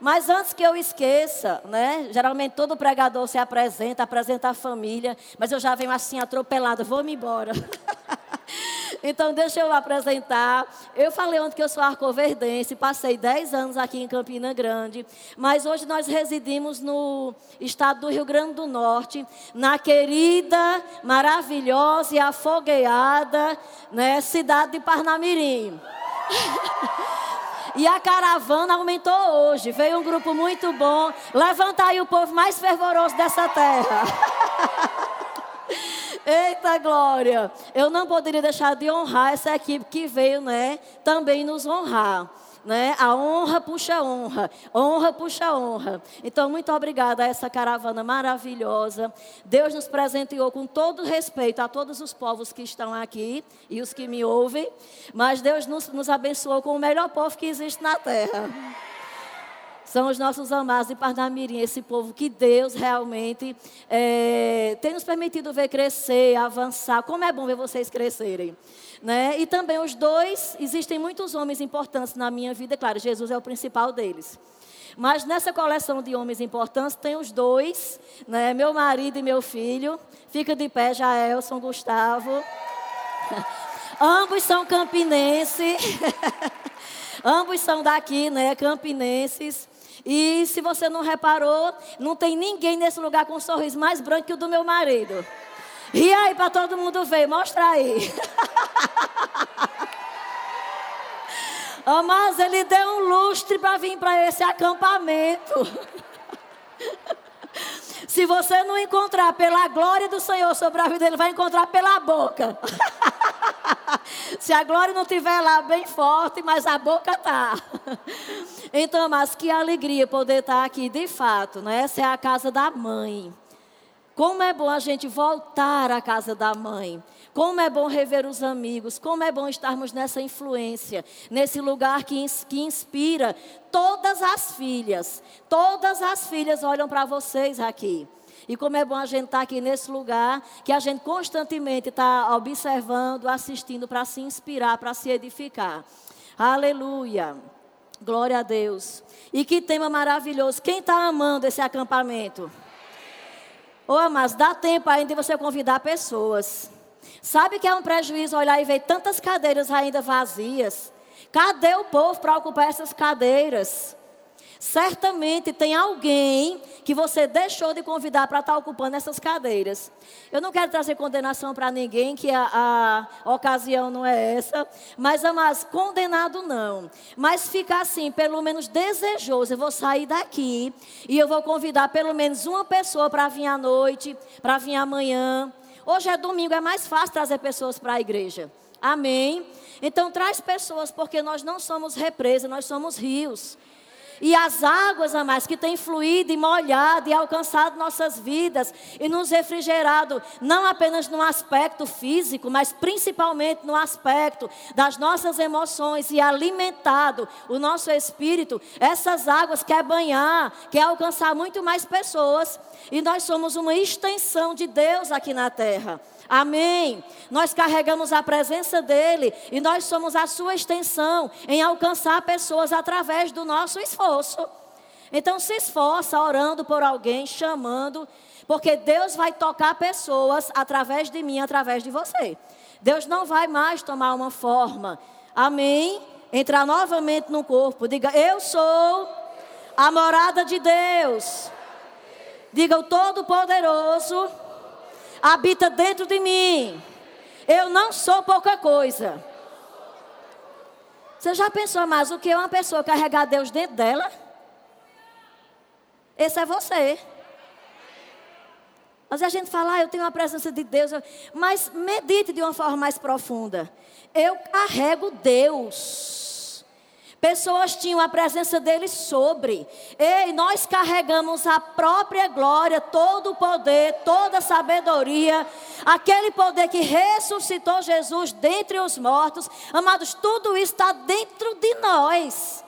Mas antes que eu esqueça, né? Geralmente todo pregador se apresenta, apresenta a família, mas eu já venho assim atropelado, vou-me embora. Então, deixa eu apresentar. Eu falei ontem que eu sou arcoverdense, passei 10 anos aqui em Campina Grande, mas hoje nós residimos no estado do Rio Grande do Norte, na querida, maravilhosa e afogueada né, cidade de Parnamirim. E a caravana aumentou hoje. Veio um grupo muito bom. Levanta aí o povo mais fervoroso dessa terra. Eita glória! Eu não poderia deixar de honrar essa equipe que veio, né? Também nos honrar. Né? A honra puxa honra, honra puxa honra. Então, muito obrigada a essa caravana maravilhosa. Deus nos presenteou com todo respeito a todos os povos que estão aqui e os que me ouvem, mas Deus nos, nos abençoou com o melhor povo que existe na terra são os nossos amados de Parnamirim, esse povo que Deus realmente é, tem nos permitido ver crescer, avançar. Como é bom ver vocês crescerem. Né? E também os dois, existem muitos homens importantes na minha vida, claro, Jesus é o principal deles. Mas nessa coleção de homens importantes tem os dois, né? meu marido e meu filho. Fica de pé, Jaelson, Gustavo. Ambos são campinenses. Ambos são daqui, né? Campinenses. E se você não reparou, não tem ninguém nesse lugar com um sorriso mais branco que o do meu marido. E aí para todo mundo ver, mostra aí. mas ele deu um lustre para vir para esse acampamento. Se você não encontrar pela glória do Senhor sobre a vida dele, vai encontrar pela boca. Se a glória não estiver lá bem forte, mas a boca tá. Então, mas que alegria poder estar aqui, de fato, né? Essa é a casa da mãe. Como é bom a gente voltar à casa da mãe. Como é bom rever os amigos, como é bom estarmos nessa influência, nesse lugar que, que inspira todas as filhas. Todas as filhas olham para vocês aqui. E como é bom a gente estar aqui nesse lugar, que a gente constantemente está observando, assistindo para se inspirar, para se edificar. Aleluia. Glória a Deus. E que tema maravilhoso. Quem está amando esse acampamento? Ô, oh, mas dá tempo ainda de você convidar pessoas. Sabe que é um prejuízo olhar e ver tantas cadeiras ainda vazias? Cadê o povo para ocupar essas cadeiras? Certamente tem alguém que você deixou de convidar para estar tá ocupando essas cadeiras. Eu não quero trazer condenação para ninguém, que a, a, ocasião não é essa. Mas, amados, condenado não. Mas ficar assim, pelo menos desejoso. Eu vou sair daqui e eu vou convidar pelo menos uma pessoa para vir à noite, para vir amanhã. Hoje é domingo, é mais fácil trazer pessoas para a igreja. Amém? Então traz pessoas, porque nós não somos represa, nós somos rios. E as águas, amados, que têm fluído e molhado e alcançado nossas vidas e nos refrigerado, não apenas no aspecto físico, mas principalmente no aspecto das nossas emoções e alimentado o nosso espírito, essas águas quer banhar, quer alcançar muito mais pessoas. E nós somos uma extensão de Deus aqui na terra. Amém. Nós carregamos a presença dele e nós somos a sua extensão em alcançar pessoas através do nosso esforço. Então se esforça orando por alguém, chamando, porque Deus vai tocar pessoas através de mim, através de você. Deus não vai mais tomar uma forma. Amém. Entrar novamente no corpo. Diga, eu sou a morada de Deus. Diga, o Todo-Poderoso habita dentro de mim. Eu não sou pouca coisa. Você já pensou mais o que é uma pessoa carregar Deus dentro dela? Esse é você. Mas a gente fala, ah, eu tenho a presença de Deus. Mas medite de uma forma mais profunda. Eu carrego Deus. Pessoas tinham a presença dele sobre. Ei, nós carregamos a própria glória, todo o poder, toda a sabedoria, aquele poder que ressuscitou Jesus dentre os mortos. Amados, tudo isso está dentro de nós.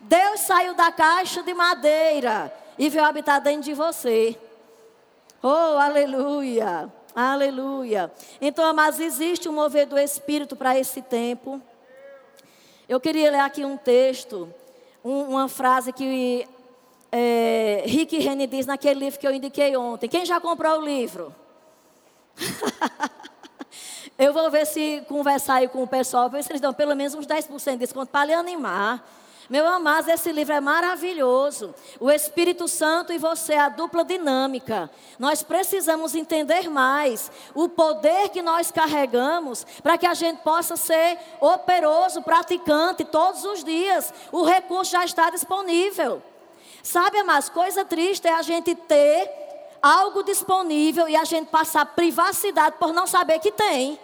Deus saiu da caixa de madeira e veio habitar dentro de você. Oh, aleluia! Aleluia. Então, amados, existe um mover do Espírito para esse tempo. Eu queria ler aqui um texto, um, uma frase que é, Rick Rennie diz naquele livro que eu indiquei ontem. Quem já comprou o livro? eu vou ver se conversar aí com o pessoal, ver se eles dão pelo menos uns 10% de desconto para lhe animar. Meu amado, esse livro é maravilhoso. O Espírito Santo e você, a dupla dinâmica. Nós precisamos entender mais o poder que nós carregamos para que a gente possa ser operoso, praticante todos os dias. O recurso já está disponível. Sabe, amados, coisa triste é a gente ter algo disponível e a gente passar privacidade por não saber que tem.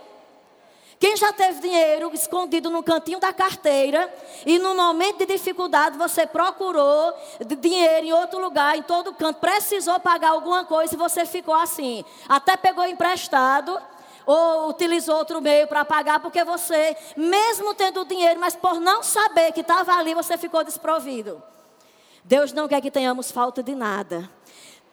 Quem já teve dinheiro escondido no cantinho da carteira e no momento de dificuldade você procurou dinheiro em outro lugar, em todo canto, precisou pagar alguma coisa e você ficou assim, até pegou emprestado ou utilizou outro meio para pagar porque você, mesmo tendo dinheiro, mas por não saber que estava ali, você ficou desprovido. Deus não quer que tenhamos falta de nada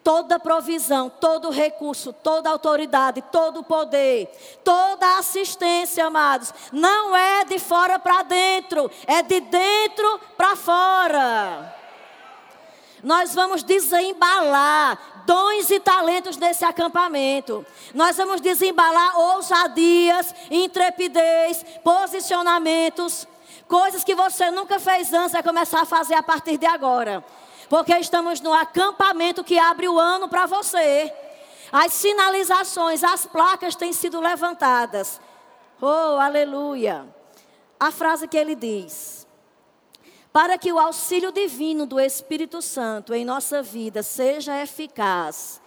toda provisão, todo recurso, toda autoridade, todo poder, toda assistência, amados, não é de fora para dentro, é de dentro para fora. Nós vamos desembalar dons e talentos nesse acampamento. Nós vamos desembalar ousadias, intrepidez, posicionamentos, coisas que você nunca fez antes, vai começar a fazer a partir de agora. Porque estamos no acampamento que abre o ano para você. As sinalizações, as placas têm sido levantadas. Oh, aleluia. A frase que ele diz: Para que o auxílio divino do Espírito Santo em nossa vida seja eficaz,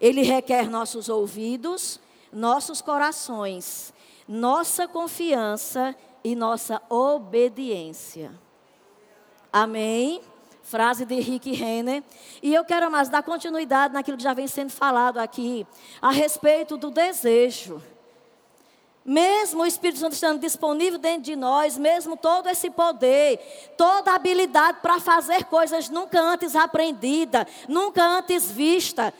ele requer nossos ouvidos, nossos corações, nossa confiança e nossa obediência. Amém? Frase de Rick Renner. E eu quero mais dar continuidade naquilo que já vem sendo falado aqui, a respeito do desejo. Mesmo o Espírito Santo estando disponível dentro de nós, mesmo todo esse poder, toda habilidade para fazer coisas nunca antes aprendida, nunca antes vista.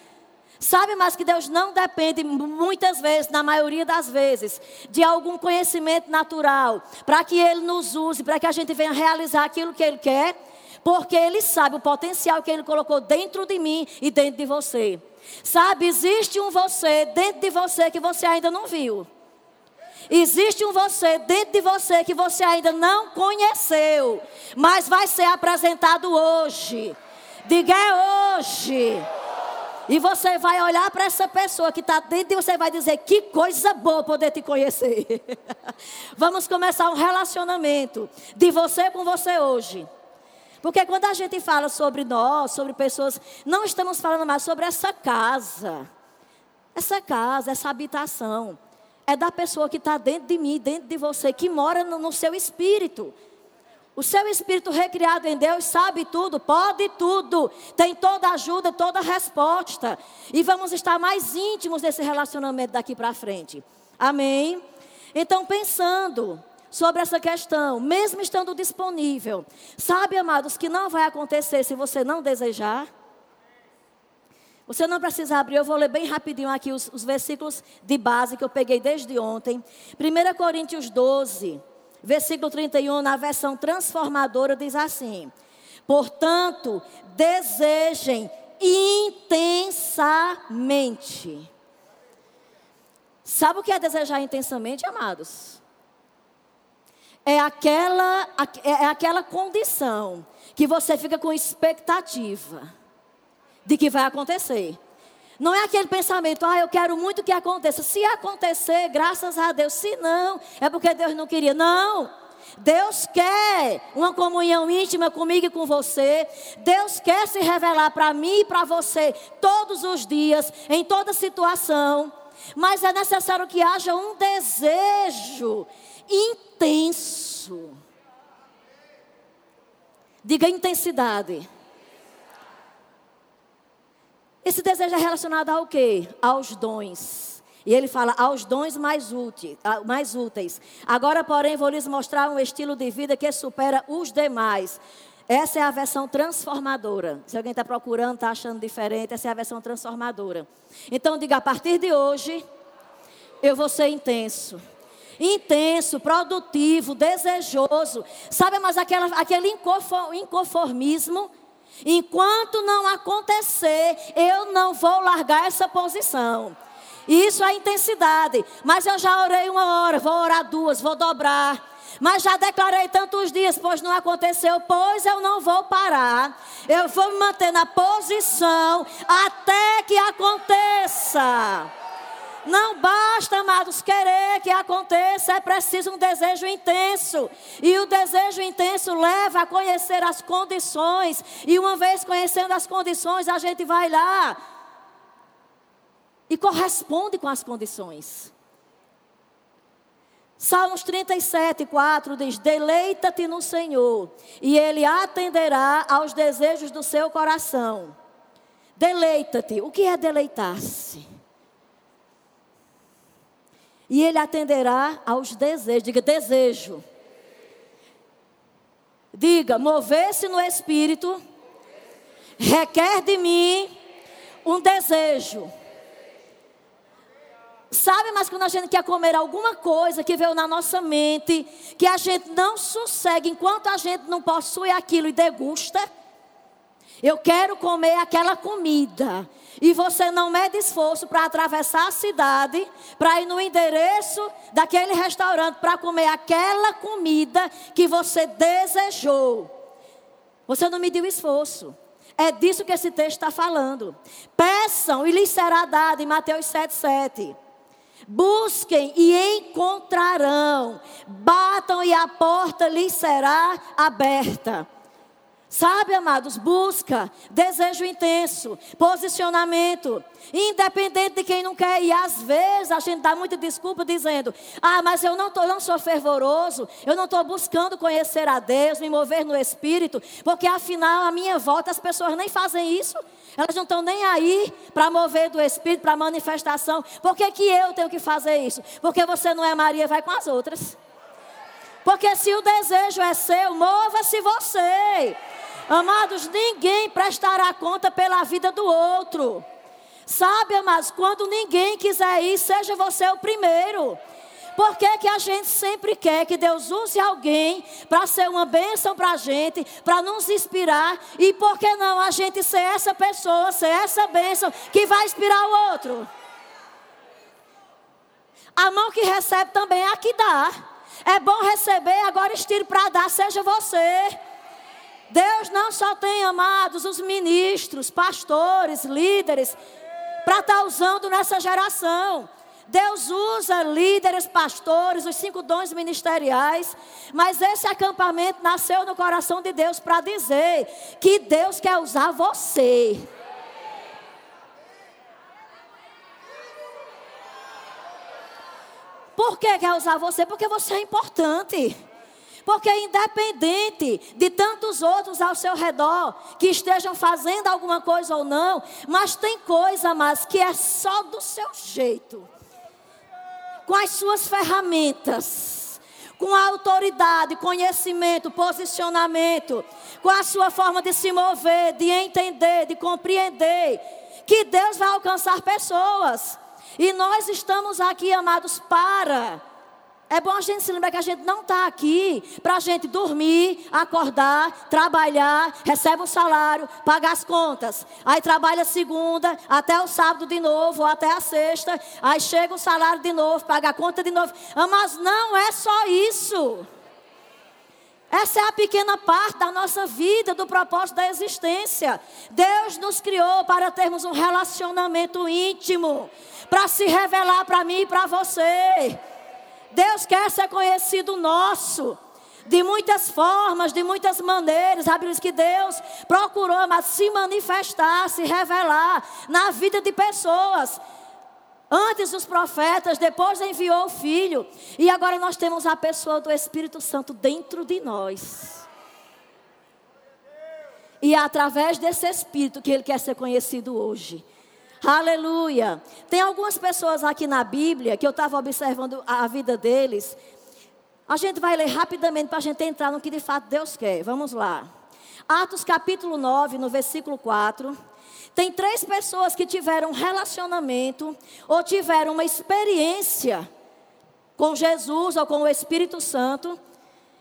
Sabe, mas que Deus não depende muitas vezes, na maioria das vezes, de algum conhecimento natural, para que Ele nos use, para que a gente venha realizar aquilo que Ele quer porque Ele sabe o potencial que Ele colocou dentro de mim e dentro de você. Sabe, existe um você dentro de você que você ainda não viu. Existe um você dentro de você que você ainda não conheceu, mas vai ser apresentado hoje. Diga é hoje. E você vai olhar para essa pessoa que está dentro e você vai dizer: Que coisa boa poder te conhecer. Vamos começar um relacionamento de você com você hoje. Porque quando a gente fala sobre nós, sobre pessoas, não estamos falando mais sobre essa casa. Essa casa, essa habitação. É da pessoa que está dentro de mim, dentro de você, que mora no, no seu espírito. O seu espírito recriado em Deus sabe tudo, pode tudo, tem toda ajuda, toda resposta. E vamos estar mais íntimos desse relacionamento daqui para frente. Amém? Então, pensando sobre essa questão, mesmo estando disponível. Sabe, amados, que não vai acontecer se você não desejar? Você não precisa abrir, eu vou ler bem rapidinho aqui os, os versículos de base que eu peguei desde ontem. 1 Coríntios 12, versículo 31, na versão transformadora, diz assim: Portanto, desejem intensamente. Sabe o que é desejar intensamente, amados? É aquela, é, é aquela condição que você fica com expectativa de que vai acontecer. Não é aquele pensamento, ah, eu quero muito que aconteça. Se acontecer, graças a Deus. Se não, é porque Deus não queria. Não. Deus quer uma comunhão íntima comigo e com você. Deus quer se revelar para mim e para você todos os dias, em toda situação. Mas é necessário que haja um desejo intenso. Diga intensidade. Esse desejo é relacionado ao quê? Aos dons. E ele fala aos dons mais úteis, mais úteis. Agora, porém, vou lhes mostrar um estilo de vida que supera os demais. Essa é a versão transformadora. Se alguém está procurando, está achando diferente, essa é a versão transformadora. Então, diga: a partir de hoje, eu vou ser intenso intenso, produtivo, desejoso. Sabe, mas aquela, aquele inconformismo Enquanto não acontecer, eu não vou largar essa posição. Isso é intensidade. Mas eu já orei uma hora, vou orar duas, vou dobrar. Mas já declarei tantos dias, pois não aconteceu, pois eu não vou parar. Eu vou me manter na posição até que aconteça. Não basta, amados, querer que aconteça, é preciso um desejo intenso. E o desejo intenso leva a conhecer as condições. E uma vez conhecendo as condições, a gente vai lá e corresponde com as condições. Salmos 37, 4 diz: Deleita-te no Senhor, e Ele atenderá aos desejos do seu coração. Deleita-te. O que é deleitar-se? E Ele atenderá aos desejos. Diga, desejo. Diga, mover-se no Espírito requer de mim um desejo. Sabe, mas quando a gente quer comer alguma coisa que veio na nossa mente, que a gente não sossegue enquanto a gente não possui aquilo e degusta, eu quero comer aquela comida. E você não mede esforço para atravessar a cidade, para ir no endereço daquele restaurante para comer aquela comida que você desejou. Você não mediu esforço. É disso que esse texto está falando. Peçam e lhes será dado, em Mateus 7,7. Busquem e encontrarão. Batam e a porta lhes será aberta. Sabe, amados, busca, desejo intenso, posicionamento, independente de quem não quer. E às vezes a gente dá muita desculpa dizendo: Ah, mas eu não, tô, não sou fervoroso, eu não estou buscando conhecer a Deus, me mover no Espírito, porque afinal a minha volta as pessoas nem fazem isso. Elas não estão nem aí para mover do Espírito, para manifestação. Por que, que eu tenho que fazer isso? Porque você não é Maria, vai com as outras. Porque se o desejo é seu, mova-se você. Amados, ninguém prestará conta pela vida do outro. Sabe, amados, quando ninguém quiser ir, seja você o primeiro. Por que, que a gente sempre quer que Deus use alguém para ser uma bênção para a gente, para nos inspirar? E por que não a gente ser essa pessoa, ser essa bênção que vai inspirar o outro? A mão que recebe também é a que dá. É bom receber, agora estire para dar, seja você. Deus não só tem amados os ministros, pastores, líderes, para estar tá usando nessa geração. Deus usa líderes, pastores, os cinco dons ministeriais, mas esse acampamento nasceu no coração de Deus para dizer que Deus quer usar você. Por que quer usar você? Porque você é importante. Porque independente de tantos outros ao seu redor que estejam fazendo alguma coisa ou não, mas tem coisa, mas que é só do seu jeito. Com as suas ferramentas, com a autoridade, conhecimento, posicionamento, com a sua forma de se mover, de entender, de compreender, que Deus vai alcançar pessoas. E nós estamos aqui, amados, para é bom a gente se lembrar que a gente não está aqui para a gente dormir, acordar, trabalhar, recebe um salário, pagar as contas. Aí trabalha segunda, até o sábado de novo, ou até a sexta. Aí chega o salário de novo, paga a conta de novo. Ah, mas não é só isso. Essa é a pequena parte da nossa vida, do propósito da existência. Deus nos criou para termos um relacionamento íntimo, para se revelar para mim e para você. Deus quer ser conhecido nosso. De muitas formas, de muitas maneiras. Diz que Deus procurou mas se manifestar, se revelar na vida de pessoas. Antes os profetas, depois enviou o Filho. E agora nós temos a pessoa do Espírito Santo dentro de nós. E é através desse Espírito que ele quer ser conhecido hoje. Aleluia. Tem algumas pessoas aqui na Bíblia que eu estava observando a vida deles. A gente vai ler rapidamente para a gente entrar no que de fato Deus quer. Vamos lá. Atos capítulo 9, no versículo 4. Tem três pessoas que tiveram um relacionamento ou tiveram uma experiência com Jesus ou com o Espírito Santo.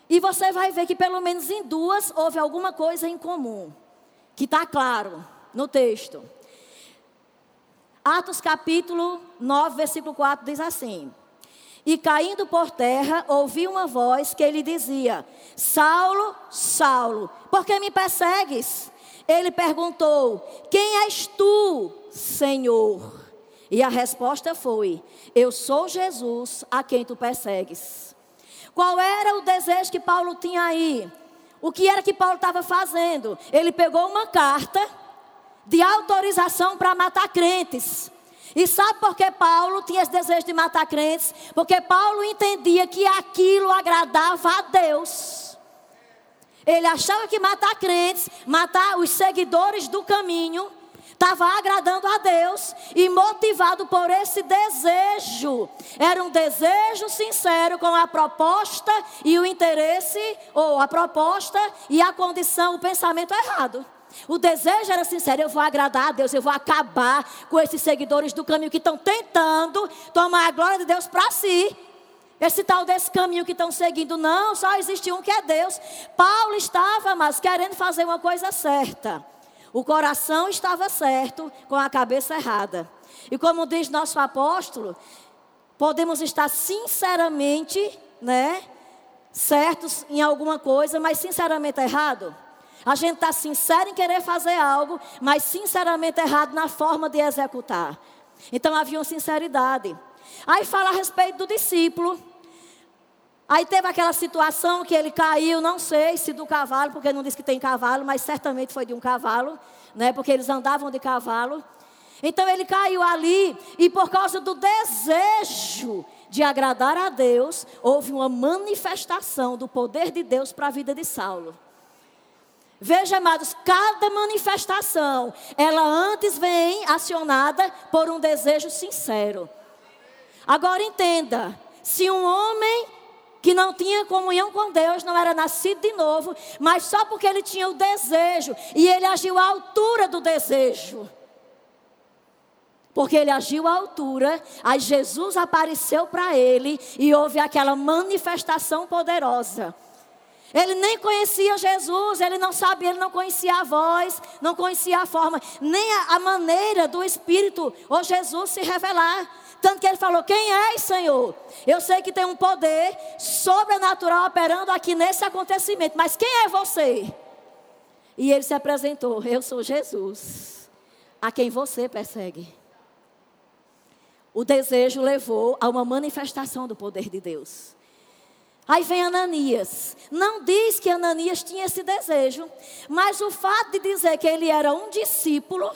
E você vai ver que pelo menos em duas houve alguma coisa em comum que está claro no texto. Atos capítulo 9, versículo 4 diz assim: E caindo por terra, ouvi uma voz que lhe dizia: Saulo, Saulo, por que me persegues? Ele perguntou: Quem és tu, Senhor? E a resposta foi: Eu sou Jesus a quem tu persegues. Qual era o desejo que Paulo tinha aí? O que era que Paulo estava fazendo? Ele pegou uma carta de autorização para matar crentes. E sabe por que Paulo tinha esse desejo de matar crentes? Porque Paulo entendia que aquilo agradava a Deus. Ele achava que matar crentes, matar os seguidores do caminho, estava agradando a Deus e motivado por esse desejo. Era um desejo sincero com a proposta e o interesse, ou a proposta e a condição, o pensamento errado. O desejo era sincero, eu vou agradar a Deus, eu vou acabar com esses seguidores do caminho que estão tentando tomar a glória de Deus para si. Esse tal desse caminho que estão seguindo, não, só existe um que é Deus. Paulo estava, mas querendo fazer uma coisa certa. O coração estava certo, com a cabeça errada. E como diz nosso apóstolo, podemos estar sinceramente, né, certos em alguma coisa, mas sinceramente errado. A gente está sincero em querer fazer algo, mas sinceramente errado na forma de executar. Então havia uma sinceridade. Aí fala a respeito do discípulo. Aí teve aquela situação que ele caiu, não sei se do cavalo, porque não diz que tem cavalo, mas certamente foi de um cavalo, né? Porque eles andavam de cavalo. Então ele caiu ali e por causa do desejo de agradar a Deus, houve uma manifestação do poder de Deus para a vida de Saulo. Veja, amados, cada manifestação, ela antes vem acionada por um desejo sincero. Agora entenda, se um homem que não tinha comunhão com Deus, não era nascido de novo, mas só porque ele tinha o desejo e ele agiu à altura do desejo. Porque ele agiu à altura, aí Jesus apareceu para ele e houve aquela manifestação poderosa. Ele nem conhecia Jesus, ele não sabia, ele não conhecia a voz, não conhecia a forma, nem a, a maneira do Espírito ou Jesus se revelar. Tanto que ele falou: Quem é, Senhor? Eu sei que tem um poder sobrenatural operando aqui nesse acontecimento, mas quem é você? E ele se apresentou: Eu sou Jesus, a quem você persegue. O desejo levou a uma manifestação do poder de Deus. Aí vem Ananias. Não diz que Ananias tinha esse desejo, mas o fato de dizer que ele era um discípulo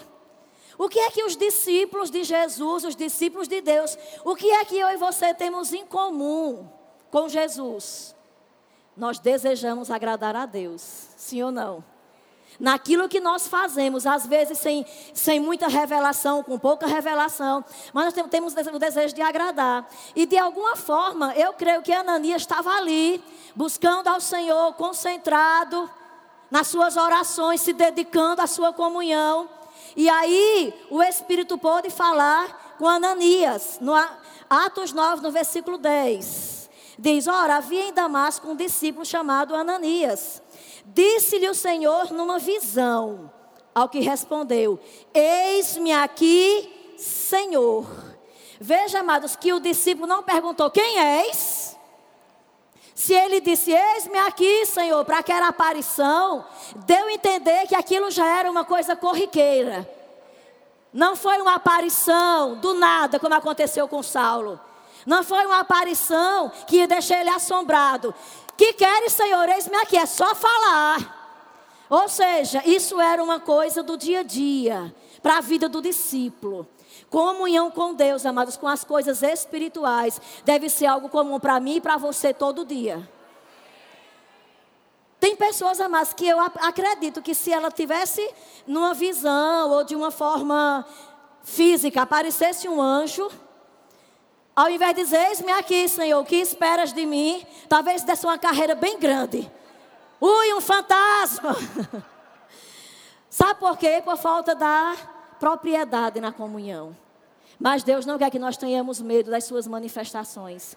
o que é que os discípulos de Jesus, os discípulos de Deus, o que é que eu e você temos em comum com Jesus? Nós desejamos agradar a Deus, sim ou não? Naquilo que nós fazemos, às vezes sem, sem muita revelação, com pouca revelação, mas nós temos o desejo de agradar. E de alguma forma, eu creio que Ananias estava ali, buscando ao Senhor, concentrado nas suas orações, se dedicando à sua comunhão. E aí o Espírito pode falar com Ananias, no Atos 9, no versículo 10. Diz: Ora, havia em Damasco um discípulo chamado Ananias. Disse-lhe o Senhor numa visão, ao que respondeu: Eis-me aqui, Senhor. Veja, amados, que o discípulo não perguntou: Quem és? Se ele disse, eis-me aqui, Senhor, para aquela aparição, deu a entender que aquilo já era uma coisa corriqueira. Não foi uma aparição do nada, como aconteceu com Saulo. Não foi uma aparição que ia ele assombrado. Que queres, Senhor? Eis-me aqui, é só falar. Ou seja, isso era uma coisa do dia a dia, para a vida do discípulo. Comunhão com Deus, amados, com as coisas espirituais, deve ser algo comum para mim e para você todo dia. Tem pessoas, amadas, que eu acredito que se ela tivesse numa visão ou de uma forma física, aparecesse um anjo, ao invés de dizer, eis-me aqui, Senhor, o que esperas de mim? Talvez desse uma carreira bem grande. Ui, um fantasma! Sabe por quê? Por falta da propriedade na comunhão. Mas Deus não quer que nós tenhamos medo das suas manifestações.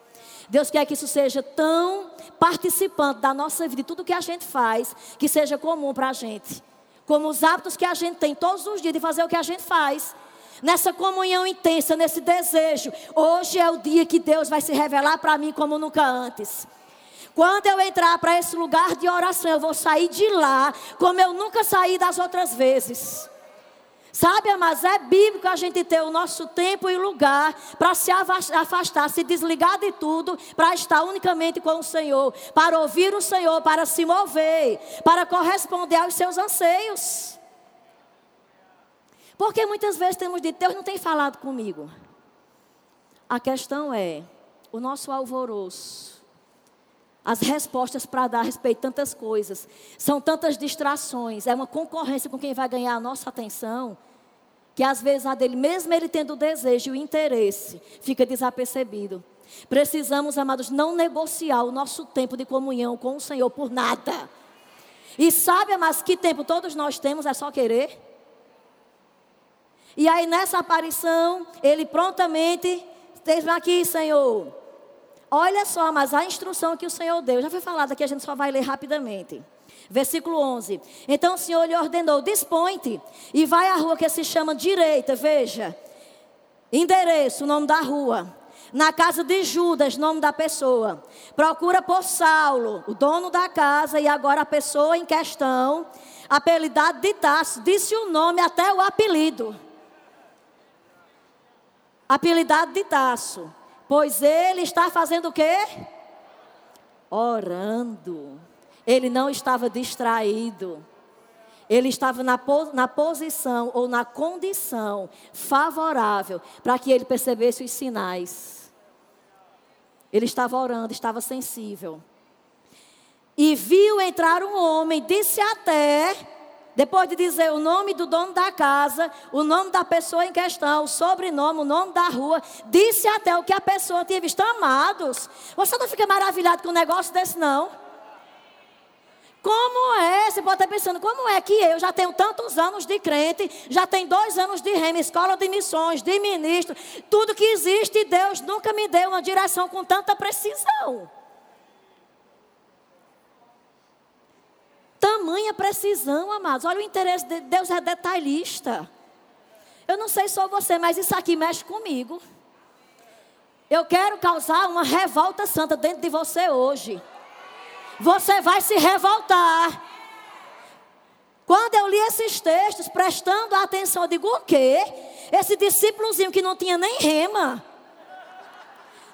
Deus quer que isso seja tão participante da nossa vida, de tudo que a gente faz, que seja comum para a gente. como os hábitos que a gente tem todos os dias de fazer o que a gente faz. Nessa comunhão intensa, nesse desejo. Hoje é o dia que Deus vai se revelar para mim como nunca antes. Quando eu entrar para esse lugar de oração, eu vou sair de lá como eu nunca saí das outras vezes. Sabe, mas é bíblico a gente ter o nosso tempo e lugar para se afastar, se desligar de tudo, para estar unicamente com o Senhor, para ouvir o Senhor, para se mover, para corresponder aos seus anseios. Porque muitas vezes temos dito, Deus não tem falado comigo. A questão é, o nosso alvoroço, as respostas para dar a respeito de tantas coisas, são tantas distrações, é uma concorrência com quem vai ganhar a nossa atenção, que às vezes a dele, mesmo ele tendo o desejo e o interesse, fica desapercebido. Precisamos, amados, não negociar o nosso tempo de comunhão com o Senhor por nada. E sabe, amados, que tempo todos nós temos, é só querer. E aí nessa aparição, ele prontamente, esteja aqui, Senhor, Olha só, mas a instrução que o Senhor deu, já foi falada aqui, a gente só vai ler rapidamente. Versículo 11. Então o Senhor lhe ordenou: dispõe-te e vai à rua que se chama direita, veja. Endereço, o nome da rua. Na casa de Judas, nome da pessoa. Procura por Saulo, o dono da casa, e agora a pessoa em questão, apelidado de Tasso, disse o nome até o apelido. Apelidado de Tasso. Pois ele está fazendo o quê? Orando. Ele não estava distraído. Ele estava na, na posição ou na condição favorável para que ele percebesse os sinais. Ele estava orando, estava sensível. E viu entrar um homem, disse até depois de dizer o nome do dono da casa, o nome da pessoa em questão, o sobrenome, o nome da rua, disse até o que a pessoa tinha visto. Amados, você não fica maravilhado com um negócio desse, não? Como é? Você pode estar pensando, como é que eu já tenho tantos anos de crente, já tenho dois anos de rema, escola de missões, de ministro, tudo que existe, Deus nunca me deu uma direção com tanta precisão. Tamanha precisão, amados. Olha o interesse de Deus é detalhista. Eu não sei só você, mas isso aqui mexe comigo. Eu quero causar uma revolta santa dentro de você hoje. Você vai se revoltar. Quando eu li esses textos, prestando atenção, eu digo: o quê? Esse discípulozinho que não tinha nem rema,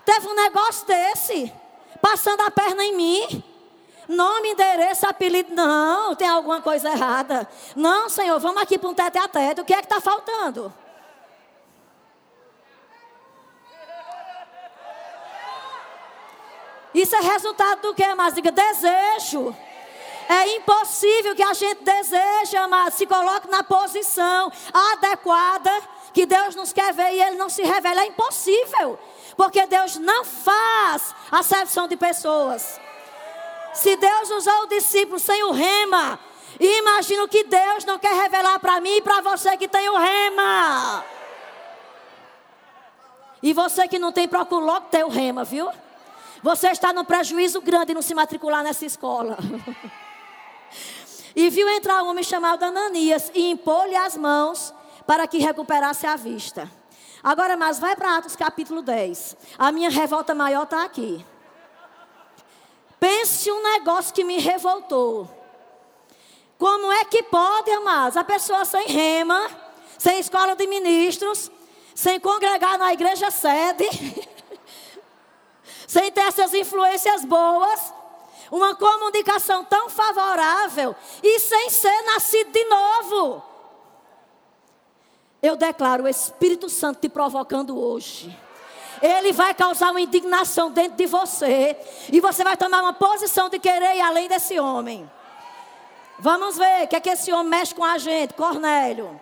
teve um negócio desse, passando a perna em mim. Nome, endereço, apelido. Não, tem alguma coisa errada. Não, Senhor, vamos aqui para um tete a tete. O que é que está faltando? Isso é resultado do que, mas diga desejo. É impossível que a gente deseje, amado, se coloque na posição adequada que Deus nos quer ver e Ele não se revela. É impossível. Porque Deus não faz acepção de pessoas. Se Deus usou o discípulo sem o rema, imagino que Deus não quer revelar para mim e para você que tem o rema. E você que não tem, procura logo ter o rema, viu? Você está num prejuízo grande não se matricular nessa escola. e viu entrar um homem chamado Ananias e impor-lhe as mãos para que recuperasse a vista. Agora, mas vai para Atos capítulo 10. A minha revolta maior está aqui. Pense um negócio que me revoltou. Como é que pode, amados, a pessoa sem rema, sem escola de ministros, sem congregar na igreja sede, sem ter essas influências boas, uma comunicação tão favorável e sem ser nascido de novo? Eu declaro o Espírito Santo te provocando hoje ele vai causar uma indignação dentro de você. E você vai tomar uma posição de querer ir além desse homem. Vamos ver o que é que esse homem mexe com a gente, Cornélio.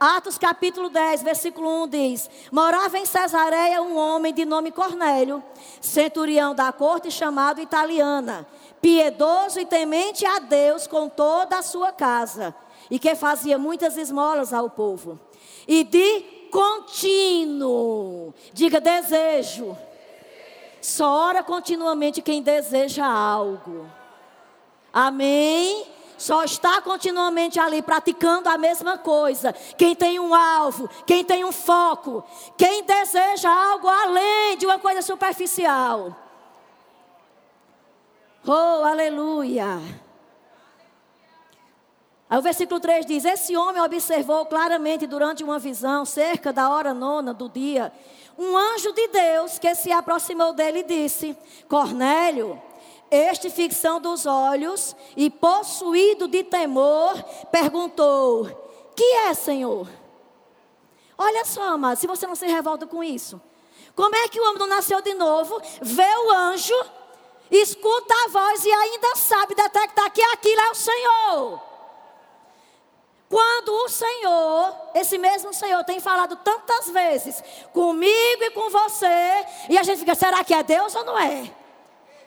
Atos capítulo 10, versículo 1 diz: Morava em Cesareia um homem de nome Cornélio, centurião da corte chamado Italiana, piedoso e temente a Deus com toda a sua casa, e que fazia muitas esmolas ao povo. E de contínuo. Diga desejo. Só ora continuamente quem deseja algo. Amém? só está continuamente ali praticando a mesma coisa. Quem tem um alvo, quem tem um foco, quem deseja algo além de uma coisa superficial. Oh, aleluia. Aí o versículo 3 diz: Esse homem observou claramente durante uma visão, cerca da hora nona do dia, um anjo de Deus que se aproximou dele e disse: Cornélio. Este, fixando os olhos e possuído de temor, perguntou: Que é, Senhor? Olha só, amado, se você não se revolta com isso. Como é que o homem não nasceu de novo, vê o anjo, escuta a voz e ainda sabe detectar que aquilo é o Senhor? Quando o Senhor, esse mesmo Senhor, tem falado tantas vezes comigo e com você, e a gente fica, será que é Deus ou não é?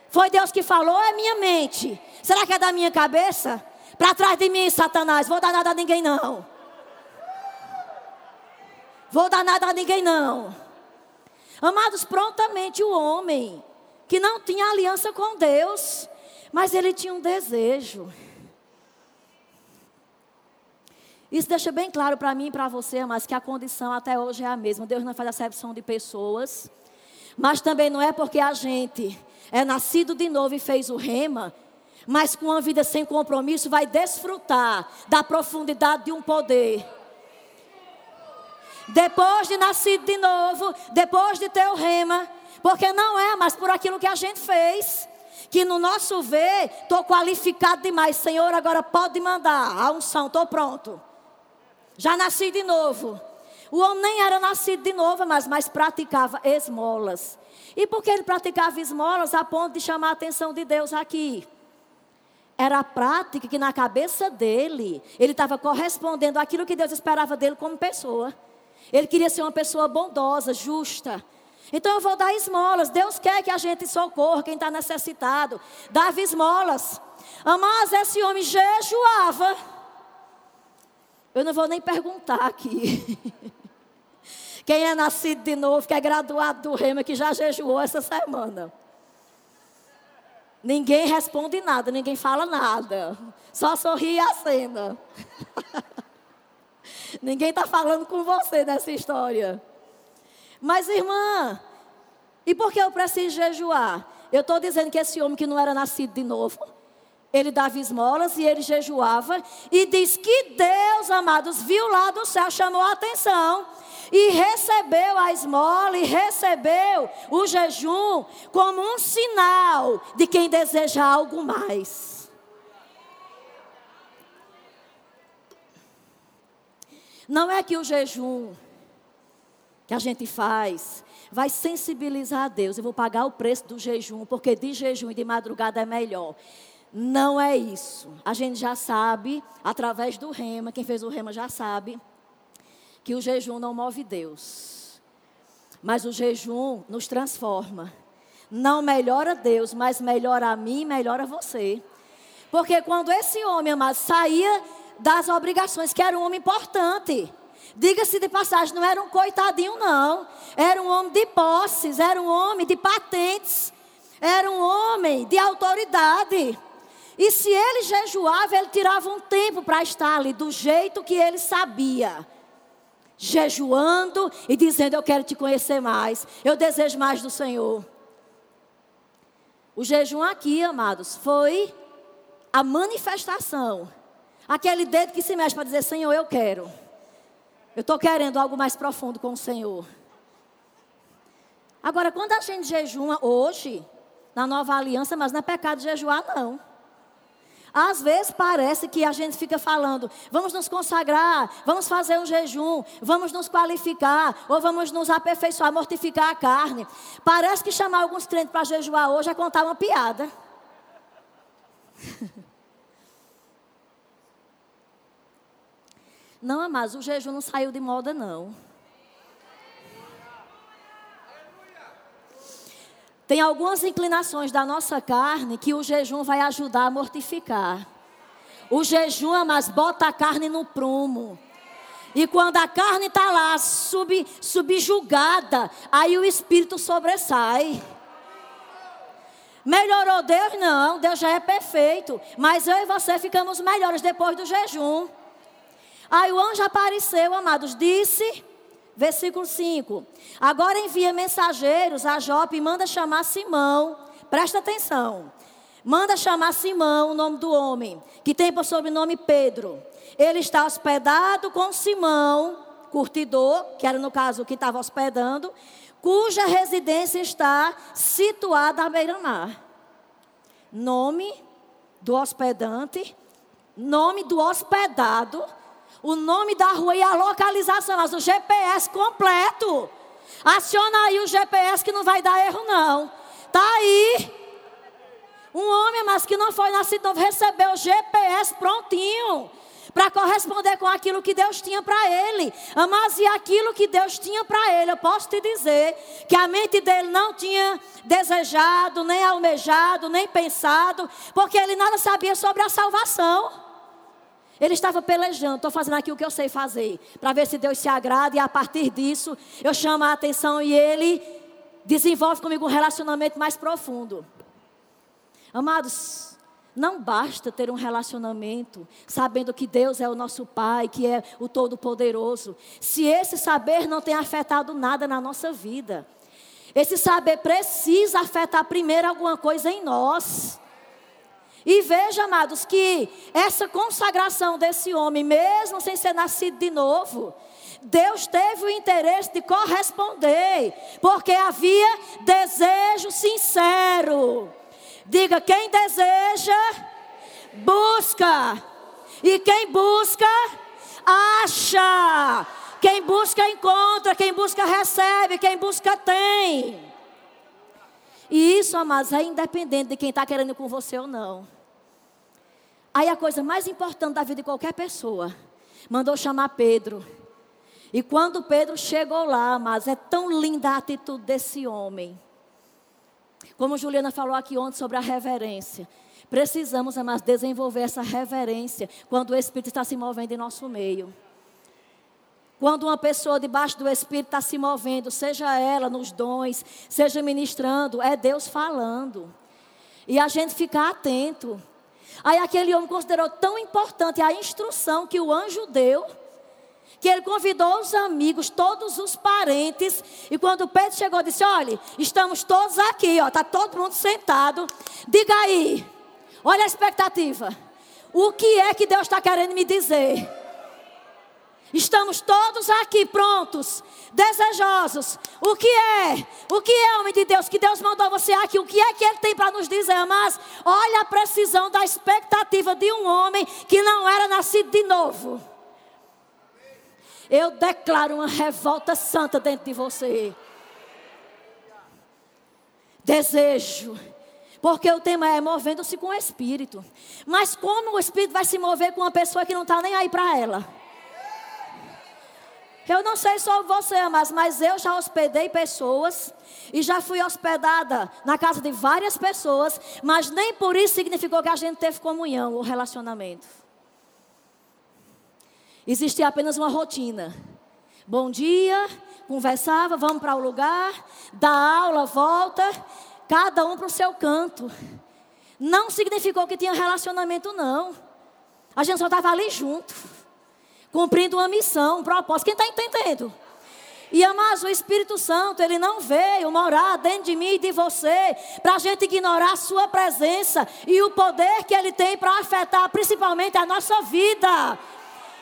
Foi Deus que falou, é minha mente. Será que é da minha cabeça? Para trás de mim, Satanás, vou dar nada a ninguém não. Vou dar nada a ninguém não. Amados, prontamente o homem que não tinha aliança com Deus, mas ele tinha um desejo. Isso deixa bem claro para mim e para você, mas que a condição até hoje é a mesma. Deus não faz acepção de pessoas. Mas também não é porque a gente é nascido de novo e fez o rema, mas com uma vida sem compromisso vai desfrutar da profundidade de um poder. Depois de nascido de novo, depois de ter o rema, porque não é mais por aquilo que a gente fez, que no nosso ver, estou qualificado demais. Senhor, agora pode mandar a unção, estou pronto. Já nasci de novo. O homem nem era nascido de novo, mas, mas praticava esmolas. E por que ele praticava esmolas a ponto de chamar a atenção de Deus aqui? Era a prática que na cabeça dele, ele estava correspondendo àquilo que Deus esperava dele como pessoa. Ele queria ser uma pessoa bondosa, justa. Então eu vou dar esmolas. Deus quer que a gente socorra quem está necessitado. Dava esmolas. Mas esse homem jejuava. Eu não vou nem perguntar aqui. Quem é nascido de novo, que é graduado do Rema, que já jejuou essa semana. Ninguém responde nada, ninguém fala nada. Só sorri e acena. ninguém está falando com você nessa história. Mas, irmã, e por que eu preciso jejuar? Eu estou dizendo que esse homem que não era nascido de novo, ele dava esmolas e ele jejuava. E diz que Deus, amados, viu lá do céu, chamou a atenção. E recebeu a esmola e recebeu o jejum como um sinal de quem deseja algo mais. Não é que o jejum que a gente faz vai sensibilizar a Deus. Eu vou pagar o preço do jejum, porque de jejum e de madrugada é melhor. Não é isso. A gente já sabe, através do rema, quem fez o rema já sabe, que o jejum não move Deus. Mas o jejum nos transforma. Não melhora Deus, mas melhora a mim melhora você. Porque quando esse homem, amado, saía das obrigações, que era um homem importante. Diga-se de passagem, não era um coitadinho, não. Era um homem de posses, era um homem de patentes, era um homem de autoridade. E se ele jejuava, ele tirava um tempo para estar ali do jeito que ele sabia. Jejuando e dizendo: Eu quero te conhecer mais, eu desejo mais do Senhor. O jejum aqui, amados, foi a manifestação. Aquele dedo que se mexe para dizer: Senhor, eu quero. Eu estou querendo algo mais profundo com o Senhor. Agora, quando a gente jejuma hoje, na nova aliança, mas não é pecado jejuar, não. Às vezes parece que a gente fica falando, vamos nos consagrar, vamos fazer um jejum, vamos nos qualificar, ou vamos nos aperfeiçoar, mortificar a carne. Parece que chamar alguns crentes para jejuar hoje é contar uma piada. Não, amados, o jejum não saiu de moda, não. Tem algumas inclinações da nossa carne que o jejum vai ajudar a mortificar. O jejum, mas bota a carne no prumo. E quando a carne está lá sub, subjugada, aí o espírito sobressai. Melhorou Deus? Não, Deus já é perfeito. Mas eu e você ficamos melhores depois do jejum. Aí o anjo apareceu, amados, disse, versículo 5: Agora envia mensageiros a Jope e manda chamar Simão. Presta atenção. Manda chamar Simão, o nome do homem, que tem por sobrenome Pedro. Ele está hospedado com Simão, curtidor, que era no caso o que estava hospedando, cuja residência está situada à beira-mar. Nome do hospedante, nome do hospedado, o nome da rua e a localização, mas o GPS completo. Aciona aí o GPS que não vai dar erro não. Tá aí. Um homem, mas que não foi nascido novo, recebeu o GPS prontinho para corresponder com aquilo que Deus tinha para ele. Mas e aquilo que Deus tinha para ele, eu posso te dizer que a mente dele não tinha desejado, nem almejado, nem pensado, porque ele nada sabia sobre a salvação. Ele estava pelejando, estou fazendo aqui o que eu sei fazer, para ver se Deus se agrada, e a partir disso eu chamo a atenção e ele desenvolve comigo um relacionamento mais profundo. Amados, não basta ter um relacionamento sabendo que Deus é o nosso Pai, que é o Todo-Poderoso, se esse saber não tem afetado nada na nossa vida. Esse saber precisa afetar primeiro alguma coisa em nós. E veja, amados, que essa consagração desse homem, mesmo sem ser nascido de novo, Deus teve o interesse de corresponder, porque havia desejo sincero. Diga: quem deseja, busca. E quem busca, acha. Quem busca, encontra. Quem busca, recebe. Quem busca, tem. E isso, amados, é independente de quem está querendo com você ou não. Aí a coisa mais importante da vida de qualquer pessoa, mandou chamar Pedro. E quando Pedro chegou lá, mas é tão linda a atitude desse homem. Como Juliana falou aqui ontem sobre a reverência. Precisamos, amados, desenvolver essa reverência quando o Espírito está se movendo em nosso meio. Quando uma pessoa debaixo do Espírito está se movendo, seja ela nos dons, seja ministrando, é Deus falando. E a gente ficar atento. Aí aquele homem considerou tão importante a instrução que o anjo deu que ele convidou os amigos, todos os parentes, e quando Pedro chegou, disse: Olha, estamos todos aqui, ó, está todo mundo sentado. Diga aí, olha a expectativa. O que é que Deus está querendo me dizer? Estamos todos aqui prontos, desejosos. O que é? O que é, homem de Deus? Que Deus mandou você aqui? O que é que Ele tem para nos dizer? Mas olha a precisão da expectativa de um homem que não era nascido de novo. Eu declaro uma revolta santa dentro de você. Desejo. Porque o tema é movendo-se com o Espírito. Mas como o Espírito vai se mover com uma pessoa que não está nem aí para ela? Eu não sei só você, mas, mas eu já hospedei pessoas e já fui hospedada na casa de várias pessoas, mas nem por isso significou que a gente teve comunhão ou relacionamento. Existia apenas uma rotina. Bom dia, conversava, vamos para o lugar, dá aula, volta, cada um para o seu canto. Não significou que tinha relacionamento, não. A gente só estava ali junto, cumprindo uma missão, um propósito. Quem está entendendo? E amados, o Espírito Santo, ele não veio morar dentro de mim e de você para a gente ignorar a sua presença e o poder que ele tem para afetar principalmente a nossa vida.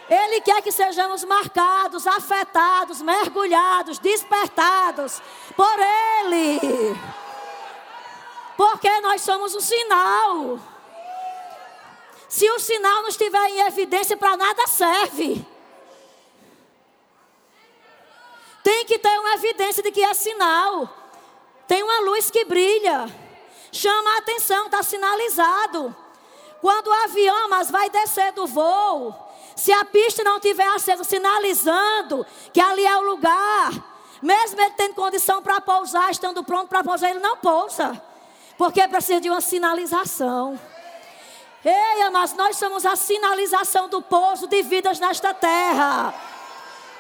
Ele quer que sejamos marcados, afetados, mergulhados, despertados por Ele. Porque nós somos o sinal. Se o sinal não estiver em evidência, para nada serve. Tem que ter uma evidência de que é sinal. Tem uma luz que brilha. Chama a atenção, está sinalizado. Quando o avião mas vai descer do voo, se a pista não tiver acesa, sinalizando que ali é o lugar, mesmo ele tendo condição para pousar, estando pronto para pousar, ele não pousa, porque precisa de uma sinalização. Ei, mas nós somos a sinalização do pouso de vidas nesta terra.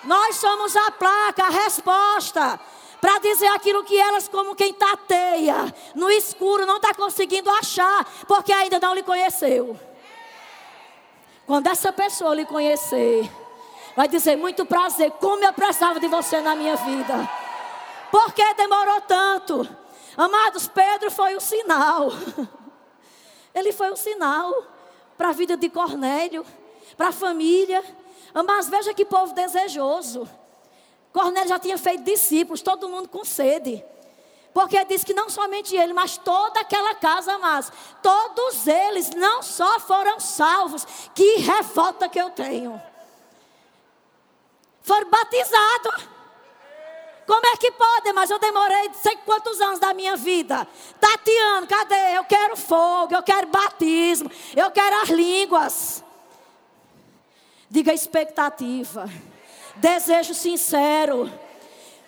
Nós somos a placa, a resposta para dizer aquilo que elas, como quem tateia no escuro, não está conseguindo achar, porque ainda não lhe conheceu. Quando essa pessoa lhe conhecer, vai dizer: Muito prazer, como eu precisava de você na minha vida. Por que demorou tanto? Amados, Pedro foi o sinal. Ele foi o sinal para a vida de Cornélio, para a família. Mas veja que povo desejoso. Cornélio já tinha feito discípulos, todo mundo com sede. Porque diz que não somente ele, mas toda aquela casa, mas todos eles não só foram salvos, que revolta que eu tenho. Foram batizados. Como é que pode? Mas eu demorei sei quantos anos da minha vida. Tatiana, cadê? Eu quero fogo, eu quero batismo, eu quero as línguas. Diga expectativa, desejo sincero.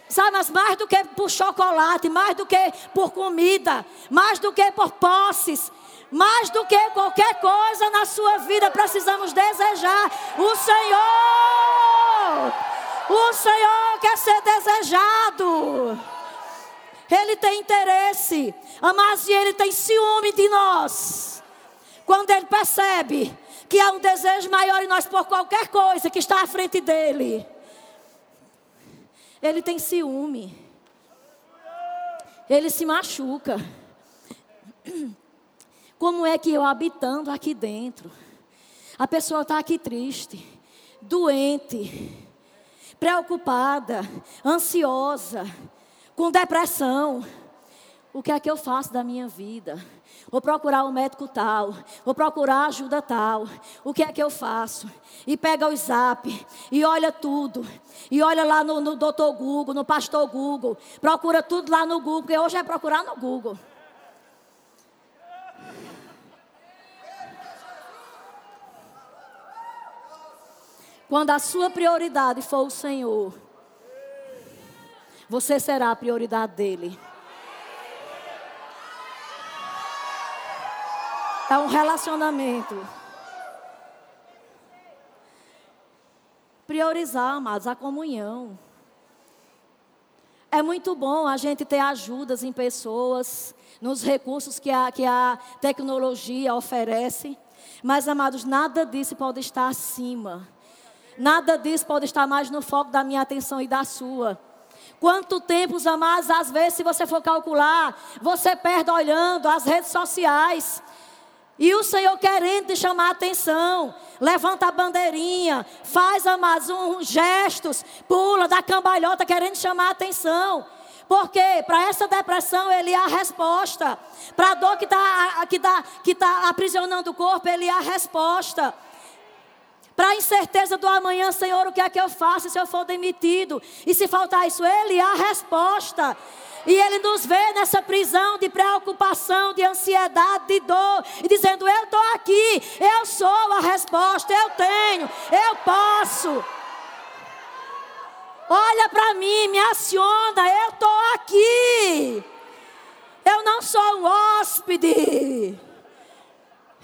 Sabe, mas mais do que por chocolate, mais do que por comida, mais do que por posses, mais do que qualquer coisa na sua vida, precisamos desejar o Senhor. O Senhor quer ser desejado. Ele tem interesse, mas ele tem ciúme de nós. Quando ele percebe que há um desejo maior em nós por qualquer coisa que está à frente dele. Ele tem ciúme. Ele se machuca. Como é que eu habitando aqui dentro? A pessoa está aqui triste, doente, preocupada, ansiosa, com depressão. O que é que eu faço da minha vida? Vou procurar um médico tal, vou procurar ajuda tal. O que é que eu faço? E pega o zap, e olha tudo. E olha lá no, no doutor Google, no pastor Google. Procura tudo lá no Google, porque hoje é procurar no Google. Quando a sua prioridade for o Senhor, você será a prioridade dele. É um relacionamento. Priorizar, amados, a comunhão. É muito bom a gente ter ajudas em pessoas, nos recursos que a, que a tecnologia oferece. Mas, amados, nada disso pode estar acima. Nada disso pode estar mais no foco da minha atenção e da sua. Quanto tempo, amados, às vezes, se você for calcular, você perde olhando as redes sociais. E o Senhor querendo te chamar a atenção, levanta a bandeirinha, faz, amados, uns gestos, pula, dá cambalhota, querendo chamar a atenção. Porque para essa depressão ele é a resposta. Para a dor que está que tá, que tá aprisionando o corpo, ele é a resposta. Para a incerteza do amanhã, Senhor, o que é que eu faço se eu for demitido? E se faltar isso, Ele é a resposta. E Ele nos vê nessa prisão de preocupação, de ansiedade, de dor, e dizendo: Eu estou aqui, eu sou a resposta, eu tenho, eu posso. Olha para mim, me aciona, eu estou aqui. Eu não sou um hóspede,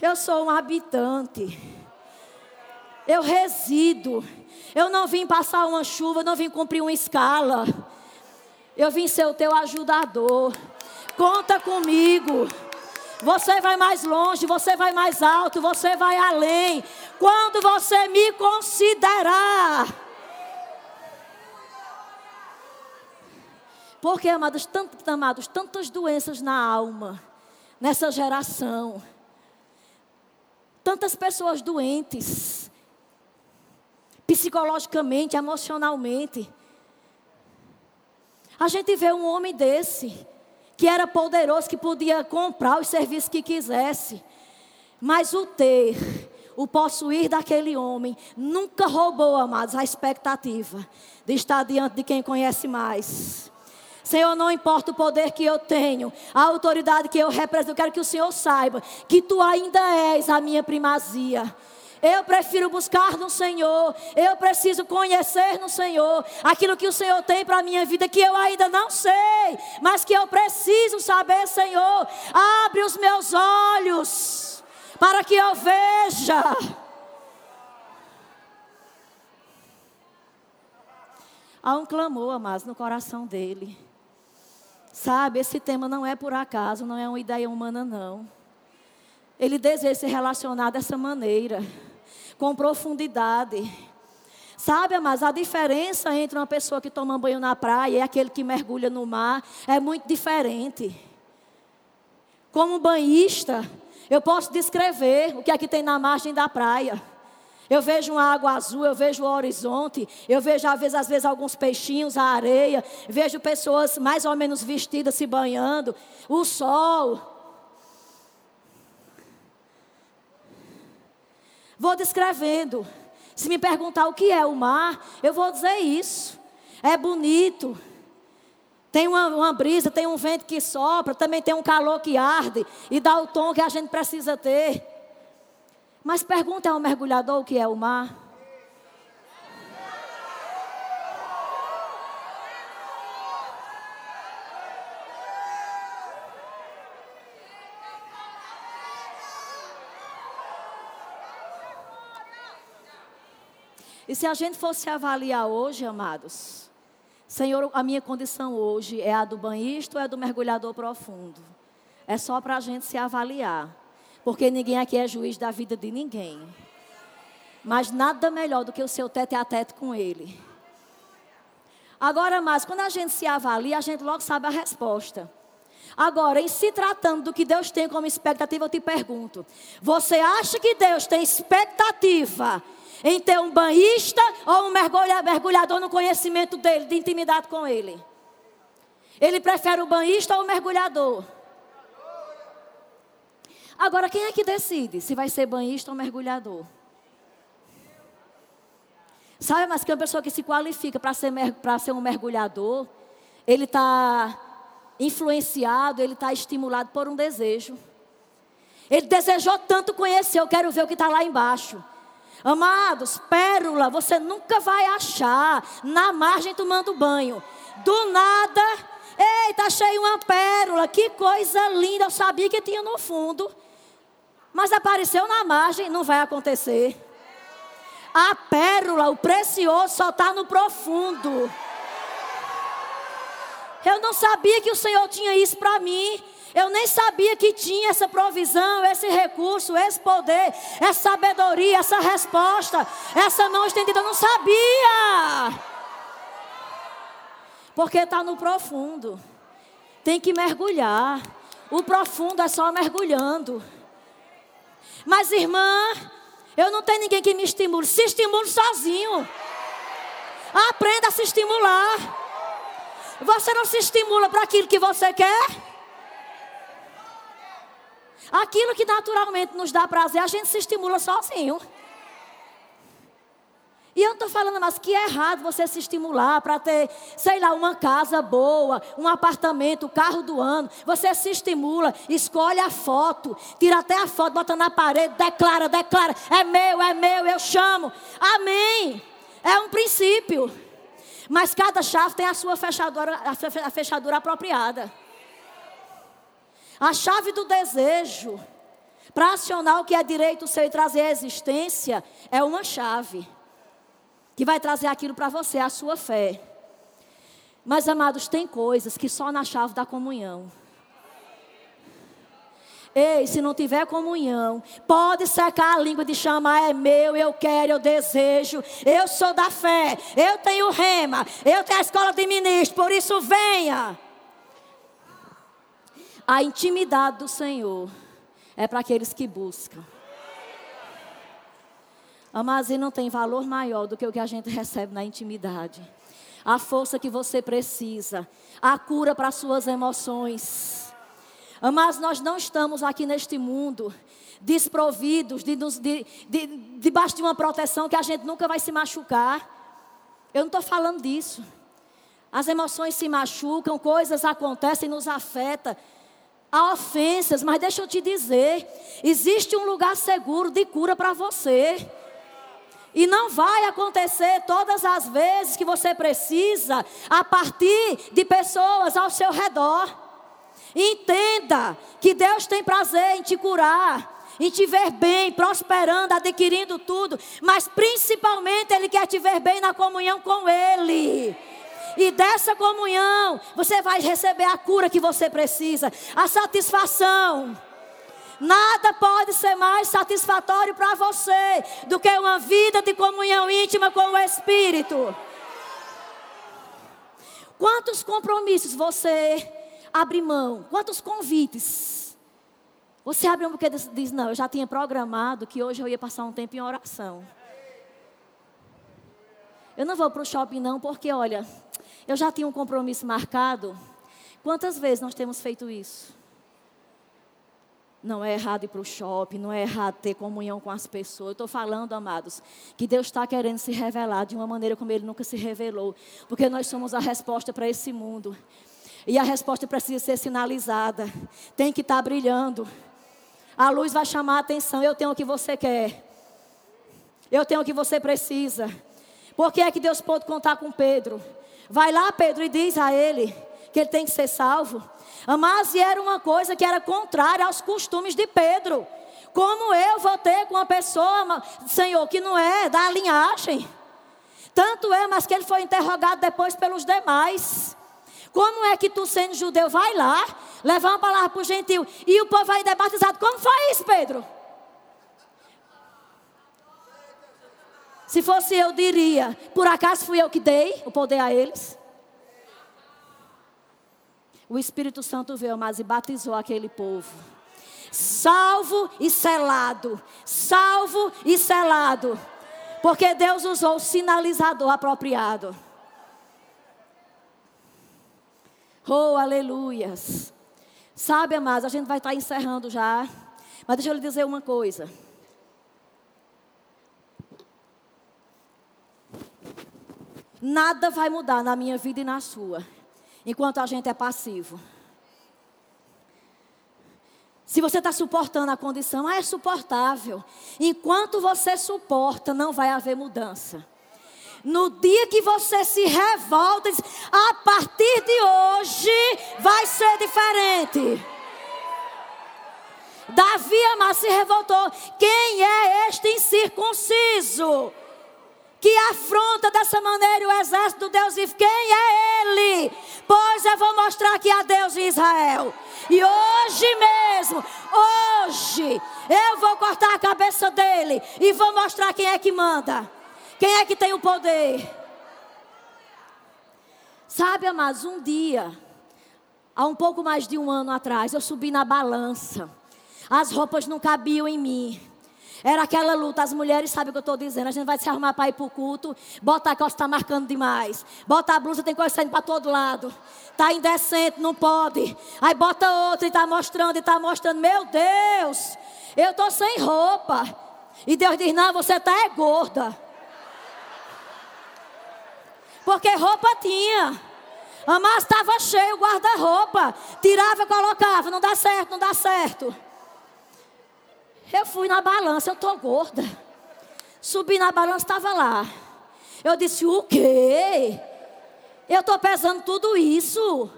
eu sou um habitante. Eu resido. Eu não vim passar uma chuva, não vim cumprir uma escala. Eu vim ser o teu ajudador. Conta comigo. Você vai mais longe, você vai mais alto, você vai além. Quando você me considerar. Porque, amados, tantos, amados, tantas doenças na alma, nessa geração. Tantas pessoas doentes psicologicamente, emocionalmente. A gente vê um homem desse, que era poderoso, que podia comprar os serviços que quisesse, mas o ter, o possuir daquele homem, nunca roubou, amados, a expectativa de estar diante de quem conhece mais. Senhor, não importa o poder que eu tenho, a autoridade que eu represento, eu quero que o Senhor saiba que tu ainda és a minha primazia. Eu prefiro buscar no Senhor. Eu preciso conhecer no Senhor aquilo que o Senhor tem para a minha vida que eu ainda não sei, mas que eu preciso saber, Senhor. Abre os meus olhos para que eu veja. Há um clamor, amados, no coração dele. Sabe, esse tema não é por acaso, não é uma ideia humana, não. Ele deseja se relacionar dessa maneira, com profundidade. Sabe, mas a diferença entre uma pessoa que toma banho na praia e aquele que mergulha no mar é muito diferente. Como banhista, eu posso descrever o que é que tem na margem da praia. Eu vejo uma água azul, eu vejo o horizonte, eu vejo às vezes, às vezes alguns peixinhos, a areia, vejo pessoas mais ou menos vestidas se banhando, o sol. Vou descrevendo. Se me perguntar o que é o mar, eu vou dizer isso. É bonito. Tem uma, uma, brisa, tem um vento que sopra, também tem um calor que arde e dá o tom que a gente precisa ter. Mas pergunta ao mergulhador o que é o mar. E se a gente fosse avaliar hoje, amados, Senhor, a minha condição hoje é a do banhista ou é do mergulhador profundo? É só para a gente se avaliar. Porque ninguém aqui é juiz da vida de ninguém. Mas nada melhor do que o seu teto a teto com ele. Agora, mas quando a gente se avalia, a gente logo sabe a resposta. Agora, em se tratando do que Deus tem como expectativa, eu te pergunto: você acha que Deus tem expectativa em ter um banhista ou um mergulhador no conhecimento dele, de intimidade com ele? Ele prefere o banhista ou o mergulhador? Agora, quem é que decide se vai ser banhista ou mergulhador? Sabe, mas que uma pessoa que se qualifica para ser, ser um mergulhador, ele está influenciado, ele está estimulado por um desejo. Ele desejou tanto conhecer, eu quero ver o que está lá embaixo. Amados, pérola, você nunca vai achar na margem tomando banho. Do nada, eita, achei uma pérola, que coisa linda, eu sabia que tinha no fundo. Mas apareceu na margem, não vai acontecer. A pérola, o precioso, só está no profundo. Eu não sabia que o Senhor tinha isso para mim. Eu nem sabia que tinha essa provisão, esse recurso, esse poder, essa sabedoria, essa resposta, essa mão estendida. Eu não sabia. Porque está no profundo. Tem que mergulhar. O profundo é só mergulhando. Mas, irmã, eu não tenho ninguém que me estimule. Se estimule sozinho. Aprenda a se estimular. Você não se estimula para aquilo que você quer? Aquilo que naturalmente nos dá prazer, a gente se estimula sozinho. E eu não estou falando mais que é errado você se estimular para ter, sei lá, uma casa boa, um apartamento, o carro do ano. Você se estimula, escolhe a foto, tira até a foto, bota na parede, declara, declara. É meu, é meu, eu chamo. Amém. É um princípio. Mas cada chave tem a sua fechadura, a fechadura apropriada. A chave do desejo para acionar o que é direito seu e trazer a existência é uma chave que vai trazer aquilo para você, a sua fé. Mas, amados, tem coisas que só na chave da comunhão. Ei, se não tiver comunhão, pode secar a língua de chamar, é meu, eu quero, eu desejo, eu sou da fé, eu tenho rema, eu tenho a escola de ministro, por isso venha. A intimidade do Senhor é para aqueles que buscam. Amados, e não tem valor maior do que o que a gente recebe na intimidade. A força que você precisa, a cura para suas emoções. Mas nós não estamos aqui neste mundo desprovidos, de, de, de, debaixo de uma proteção que a gente nunca vai se machucar. Eu não estou falando disso. As emoções se machucam, coisas acontecem, nos afetam. Há ofensas, mas deixa eu te dizer: existe um lugar seguro de cura para você. E não vai acontecer todas as vezes que você precisa a partir de pessoas ao seu redor. Entenda que Deus tem prazer em te curar, em te ver bem, prosperando, adquirindo tudo, mas principalmente Ele quer te ver bem na comunhão com Ele. E dessa comunhão, você vai receber a cura que você precisa, a satisfação. Nada pode ser mais satisfatório para você do que uma vida de comunhão íntima com o Espírito. Quantos compromissos você abre mão? Quantos convites? Você abre mão porque diz: Não, eu já tinha programado que hoje eu ia passar um tempo em oração. Eu não vou para o shopping, não, porque olha, eu já tinha um compromisso marcado. Quantas vezes nós temos feito isso? Não é errado ir para o shopping, não é errado ter comunhão com as pessoas. Eu estou falando, amados, que Deus está querendo se revelar de uma maneira como Ele nunca se revelou. Porque nós somos a resposta para esse mundo. E a resposta precisa ser sinalizada. Tem que estar tá brilhando. A luz vai chamar a atenção. Eu tenho o que você quer. Eu tenho o que você precisa. Por que é que Deus pôde contar com Pedro? Vai lá, Pedro, e diz a ele que ele tem que ser salvo. Mas era uma coisa que era contrária aos costumes de Pedro. Como eu vou ter com uma pessoa, Senhor, que não é da linhagem? Tanto é, mas que ele foi interrogado depois pelos demais. Como é que tu, sendo judeu, vai lá, levar uma palavra para o gentil e o povo vai debatizado? Como foi isso, Pedro? Se fosse eu, diria: por acaso fui eu que dei o poder a eles? O Espírito Santo veio, mas e batizou aquele povo. Salvo e selado. Salvo e selado. Porque Deus usou o sinalizador apropriado. Oh, aleluias. Sabe, amados, a gente vai estar encerrando já. Mas deixa eu lhe dizer uma coisa. Nada vai mudar na minha vida e na sua, enquanto a gente é passivo. Se você está suportando a condição, ah, é suportável. Enquanto você suporta, não vai haver mudança. No dia que você se revolta, diz, a partir de hoje vai ser diferente. Davi amar se revoltou. Quem é este incircunciso? Que afronta dessa maneira o exército do Deus vivo. Quem é ele? Pois eu vou mostrar aqui a Deus de Israel. E hoje mesmo, hoje, eu vou cortar a cabeça dele e vou mostrar quem é que manda. Quem é que tem o poder? Sabe, amados, um dia, há um pouco mais de um ano atrás, eu subi na balança. As roupas não cabiam em mim. Era aquela luta. As mulheres sabem o que eu estou dizendo. A gente vai se arrumar para ir para o culto. Bota a calça, está marcando demais. Bota a blusa, tem coisa saindo para todo lado. Está indecente, não pode. Aí bota outra e está mostrando, e está mostrando. Meu Deus, eu estou sem roupa. E Deus diz: Não, você está é gorda. Porque roupa tinha. Mas estava cheio o guarda-roupa. Tirava, colocava. Não dá certo, não dá certo. Eu fui na balança, eu tô gorda. Subi na balança, estava lá. Eu disse: O quê? Eu estou pesando tudo isso.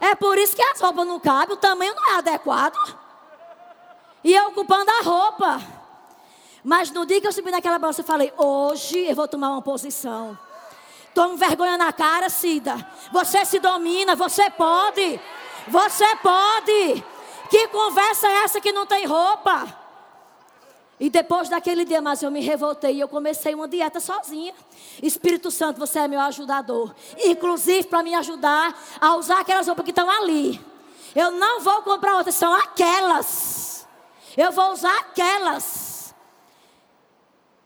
É por isso que as roupas não cabem, o tamanho não é adequado. E eu ocupando a roupa. Mas no dia que eu subi naquela balança, eu falei: Hoje eu vou tomar uma posição. Tome vergonha na cara, Cida. Você se domina, você pode. Você pode. Que conversa é essa que não tem roupa? E depois daquele dia, mas eu me revoltei e eu comecei uma dieta sozinha. Espírito Santo, você é meu ajudador. Inclusive para me ajudar a usar aquelas roupas que estão ali. Eu não vou comprar outras, são aquelas. Eu vou usar aquelas.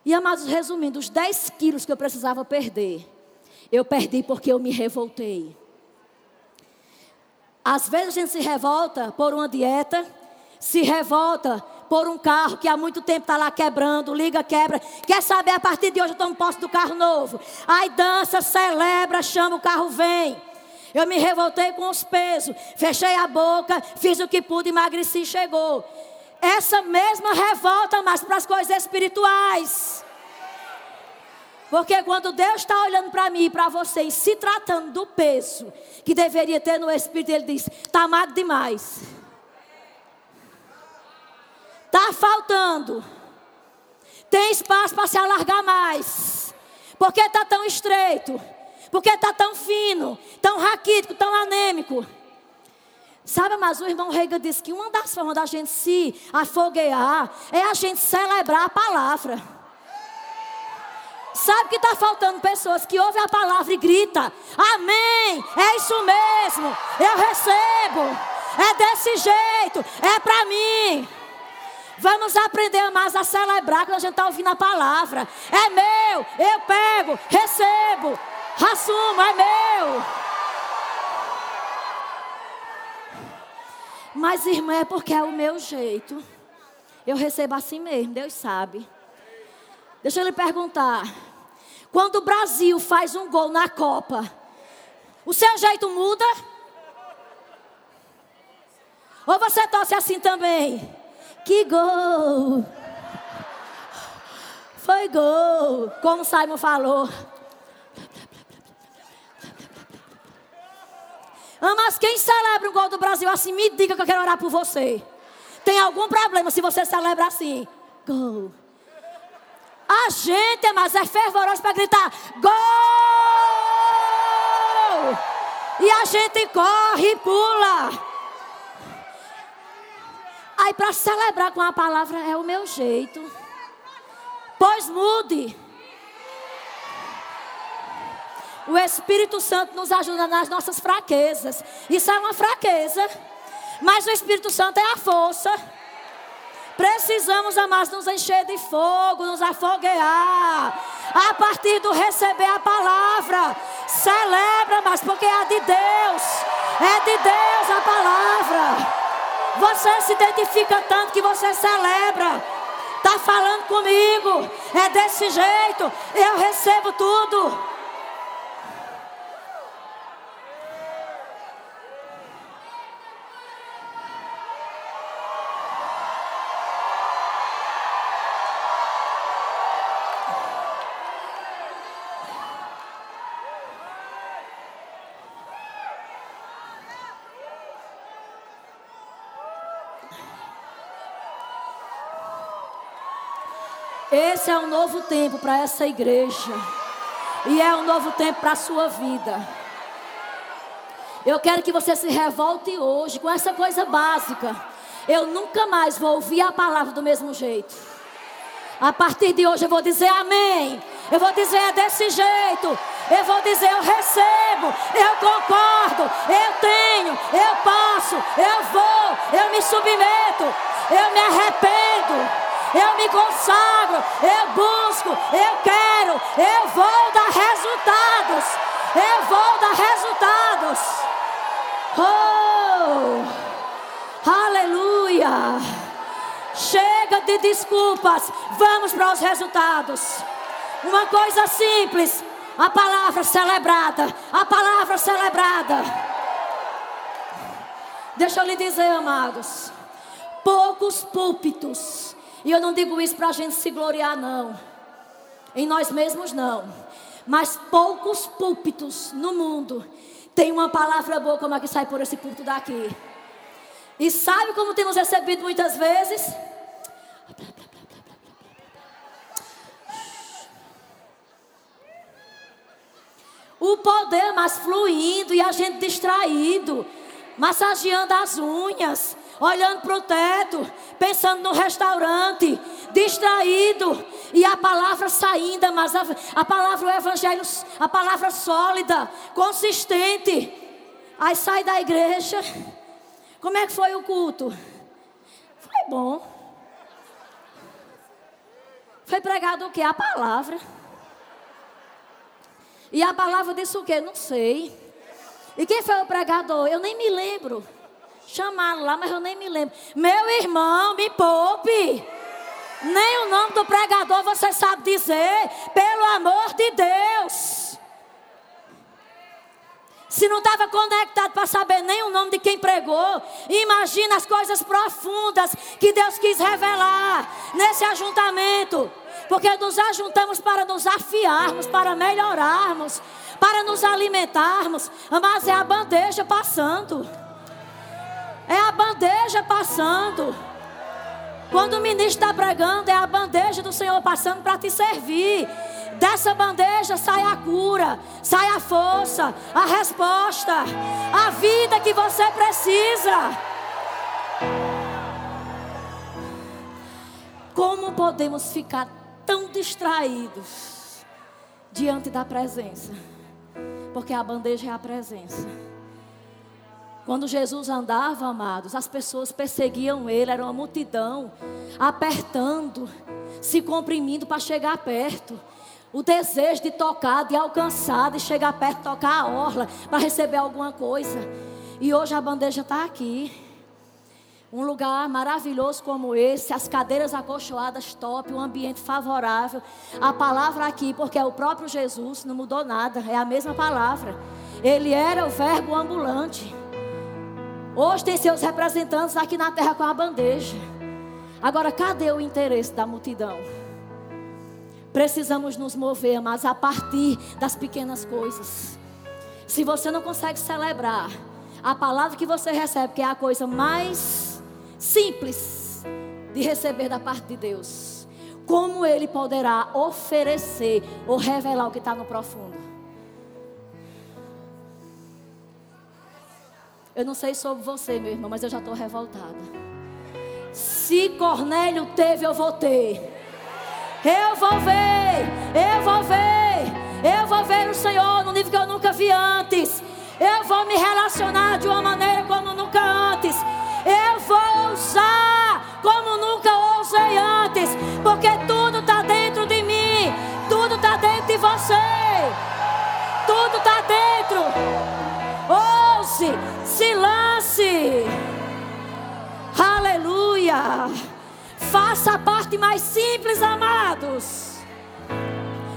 E amados, resumindo, os 10 quilos que eu precisava perder, eu perdi porque eu me revoltei. Às vezes a gente se revolta por uma dieta, se revolta por um carro que há muito tempo está lá quebrando, liga, quebra. Quer saber, a partir de hoje eu tomo posse do carro novo. Aí dança, celebra, chama, o carro vem. Eu me revoltei com os pesos, fechei a boca, fiz o que pude, emagreci chegou. Essa mesma revolta, mas para as coisas espirituais. Porque quando Deus está olhando para mim e para você e se tratando do peso que deveria ter no espírito, Ele diz: está magro demais. Está faltando. Tem espaço para se alargar mais. Porque está tão estreito. Porque está tão fino, tão raquítico, tão anêmico. Sabe, mas o irmão Reiga disse que uma das formas da gente se afoguear é a gente celebrar a palavra. Sabe que está faltando pessoas que ouvem a palavra e grita: Amém, é isso mesmo, eu recebo, é desse jeito, é para mim. Vamos aprender mais a celebrar quando a gente está ouvindo a palavra. É meu, eu pego, recebo, assumo, é meu. Mas, irmã, é porque é o meu jeito. Eu recebo assim mesmo, Deus sabe. Deixa eu lhe perguntar. Quando o Brasil faz um gol na Copa, o seu jeito muda? Ou você torce assim também? Que gol! Foi gol! Como Simon falou. Ah, mas quem celebra o gol do Brasil assim, me diga que eu quero orar por você. Tem algum problema se você celebra assim? Gol. A gente, mas é fervoroso para gritar: Gol! E a gente corre e pula. Aí para celebrar com a palavra é o meu jeito. Pois mude. O Espírito Santo nos ajuda nas nossas fraquezas. Isso é uma fraqueza. Mas o Espírito Santo é a força. Precisamos, amados, nos encher de fogo, nos afoguear. A partir do receber a palavra. Celebra, mas porque é de Deus. É de Deus a palavra. Você se identifica tanto que você celebra. Está falando comigo. É desse jeito. Eu recebo tudo. Esse é um novo tempo para essa igreja. E é um novo tempo para a sua vida. Eu quero que você se revolte hoje com essa coisa básica. Eu nunca mais vou ouvir a palavra do mesmo jeito. A partir de hoje eu vou dizer amém. Eu vou dizer é desse jeito. Eu vou dizer eu recebo, eu concordo, eu tenho, eu posso, eu vou, eu me submeto, eu me arrependo eu me consagro, eu busco, eu quero, eu vou dar resultados, eu vou dar resultados. Oh, aleluia! Chega de desculpas, vamos para os resultados. Uma coisa simples, a palavra celebrada, a palavra celebrada. Deixa eu lhe dizer, amados, poucos púlpitos e eu não digo isso para a gente se gloriar, não. Em nós mesmos, não. Mas poucos púlpitos no mundo têm uma palavra boa como a que sai por esse púlpito daqui. E sabe como temos recebido muitas vezes? O poder mais fluindo e a gente distraído, massageando as unhas, olhando para o teto, pensando no restaurante, distraído, e a palavra saindo, mas a, a palavra, o evangelho, a palavra sólida, consistente. Aí sai da igreja. Como é que foi o culto? Foi bom. Foi pregado o que? A palavra. E a palavra disse o quê? Não sei. E quem foi o pregador? Eu nem me lembro. Chamaram lá, mas eu nem me lembro. Meu irmão, me poupe. Nem o nome do pregador você sabe dizer. Pelo amor de Deus. Se não estava conectado para saber nem o nome de quem pregou, imagina as coisas profundas que Deus quis revelar nesse ajuntamento. Porque nos ajuntamos para nos afiarmos, para melhorarmos, para nos alimentarmos. Mas é a bandeja passando. É a bandeja passando. Quando o ministro está pregando, é a bandeja do Senhor passando para te servir. Dessa bandeja sai a cura, sai a força, a resposta, a vida que você precisa. Como podemos ficar tão distraídos diante da presença? Porque a bandeja é a presença. Quando Jesus andava, amados, as pessoas perseguiam ele, era uma multidão, apertando, se comprimindo para chegar perto. O desejo de tocar, de alcançar, de chegar perto, tocar a orla, para receber alguma coisa. E hoje a bandeja está aqui. Um lugar maravilhoso como esse, as cadeiras acolchoadas top, um ambiente favorável. A palavra aqui, porque é o próprio Jesus, não mudou nada, é a mesma palavra. Ele era o verbo ambulante. Hoje tem seus representantes aqui na terra com a bandeja. Agora, cadê o interesse da multidão? Precisamos nos mover, mas a partir das pequenas coisas. Se você não consegue celebrar a palavra que você recebe, que é a coisa mais simples de receber da parte de Deus. Como Ele poderá oferecer ou revelar o que está no profundo? Eu não sei sobre você, meu irmão, mas eu já estou revoltada. Se Cornélio teve, eu vou ter. Eu vou ver, eu vou ver, eu vou ver o Senhor no nível que eu nunca vi antes. Eu vou me relacionar de uma maneira como nunca antes. Eu vou usar como nunca ousei antes, porque tudo está dentro de mim, tudo está dentro de você, tudo está dentro. Ouse, se lance. Aleluia. Faça a parte mais simples, amados.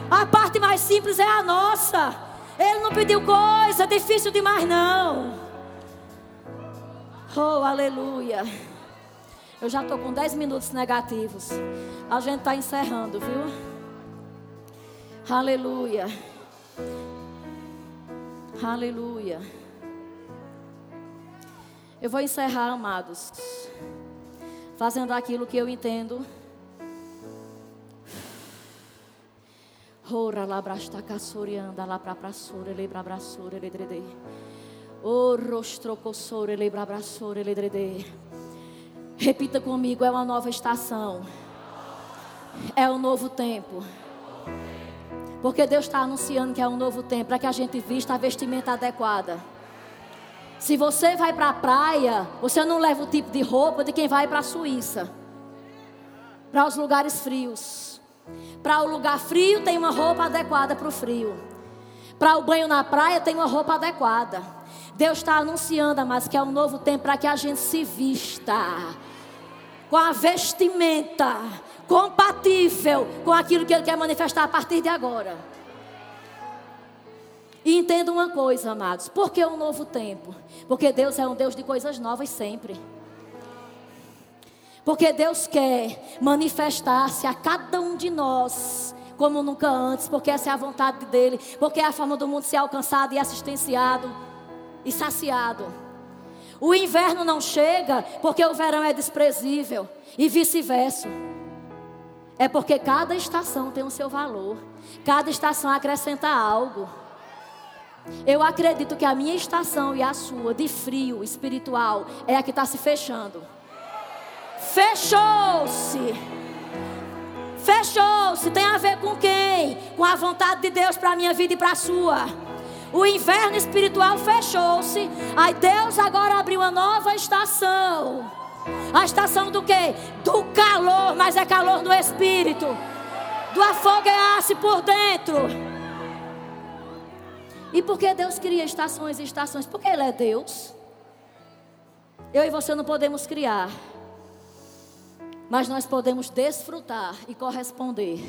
A parte mais simples é a nossa. Ele não pediu coisa difícil demais, não. Oh, aleluia. Eu já estou com 10 minutos negativos. A gente está encerrando, viu? Aleluia. Aleluia. Eu vou encerrar, amados, fazendo aquilo que eu entendo. Ora lá brasta caçorianda lá pra praçura, lebra braçura, ledredei. Oh, rostrocossore, lebrabraçore, ledrede. Repita comigo, é uma nova estação. É um novo tempo. Porque Deus está anunciando que é um novo tempo, para que a gente vista a vestimenta adequada. Se você vai para a praia, você não leva o tipo de roupa de quem vai para a Suíça. Para os lugares frios. Para o lugar frio tem uma roupa adequada para o frio. Para o banho na praia tem uma roupa adequada. Deus está anunciando, mas que é um novo tempo para que a gente se vista com a vestimenta compatível com aquilo que Ele quer manifestar a partir de agora. E entenda uma coisa, amados: por que um novo tempo? Porque Deus é um Deus de coisas novas sempre. Porque Deus quer manifestar-se a cada um de nós como nunca antes, porque essa é a vontade dele, porque é a forma do mundo ser alcançado e assistenciado e saciado. O inverno não chega porque o verão é desprezível e vice-versa. É porque cada estação tem o seu valor, cada estação acrescenta algo. Eu acredito que a minha estação e a sua, de frio espiritual, é a que está se fechando. Fechou-se. Fechou-se. Tem a ver com quem? Com a vontade de Deus para a minha vida e para a sua. O inverno espiritual fechou-se. Aí Deus agora abriu uma nova estação. A estação do quê? Do calor, mas é calor do espírito. Do afoguear-se por dentro. E por que Deus cria estações e estações? Porque Ele é Deus. Eu e você não podemos criar. Mas nós podemos desfrutar e corresponder.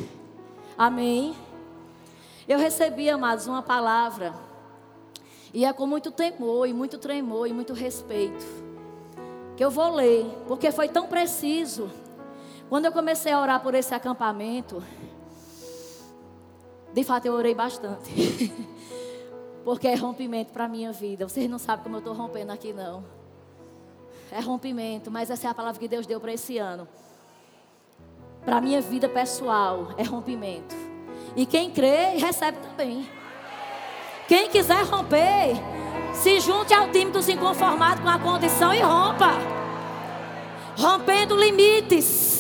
Amém. Eu recebi, amados, uma palavra e é com muito temor, e muito tremor, e muito respeito. Que eu vou ler, porque foi tão preciso. Quando eu comecei a orar por esse acampamento, de fato eu orei bastante. porque é rompimento para a minha vida. Vocês não sabem como eu estou rompendo aqui, não. É rompimento, mas essa é a palavra que Deus deu para esse ano. Para a minha vida pessoal, é rompimento. E quem crê, recebe também. Quem quiser romper, se junte ao time dos inconformados com a condição e rompa. Rompendo limites.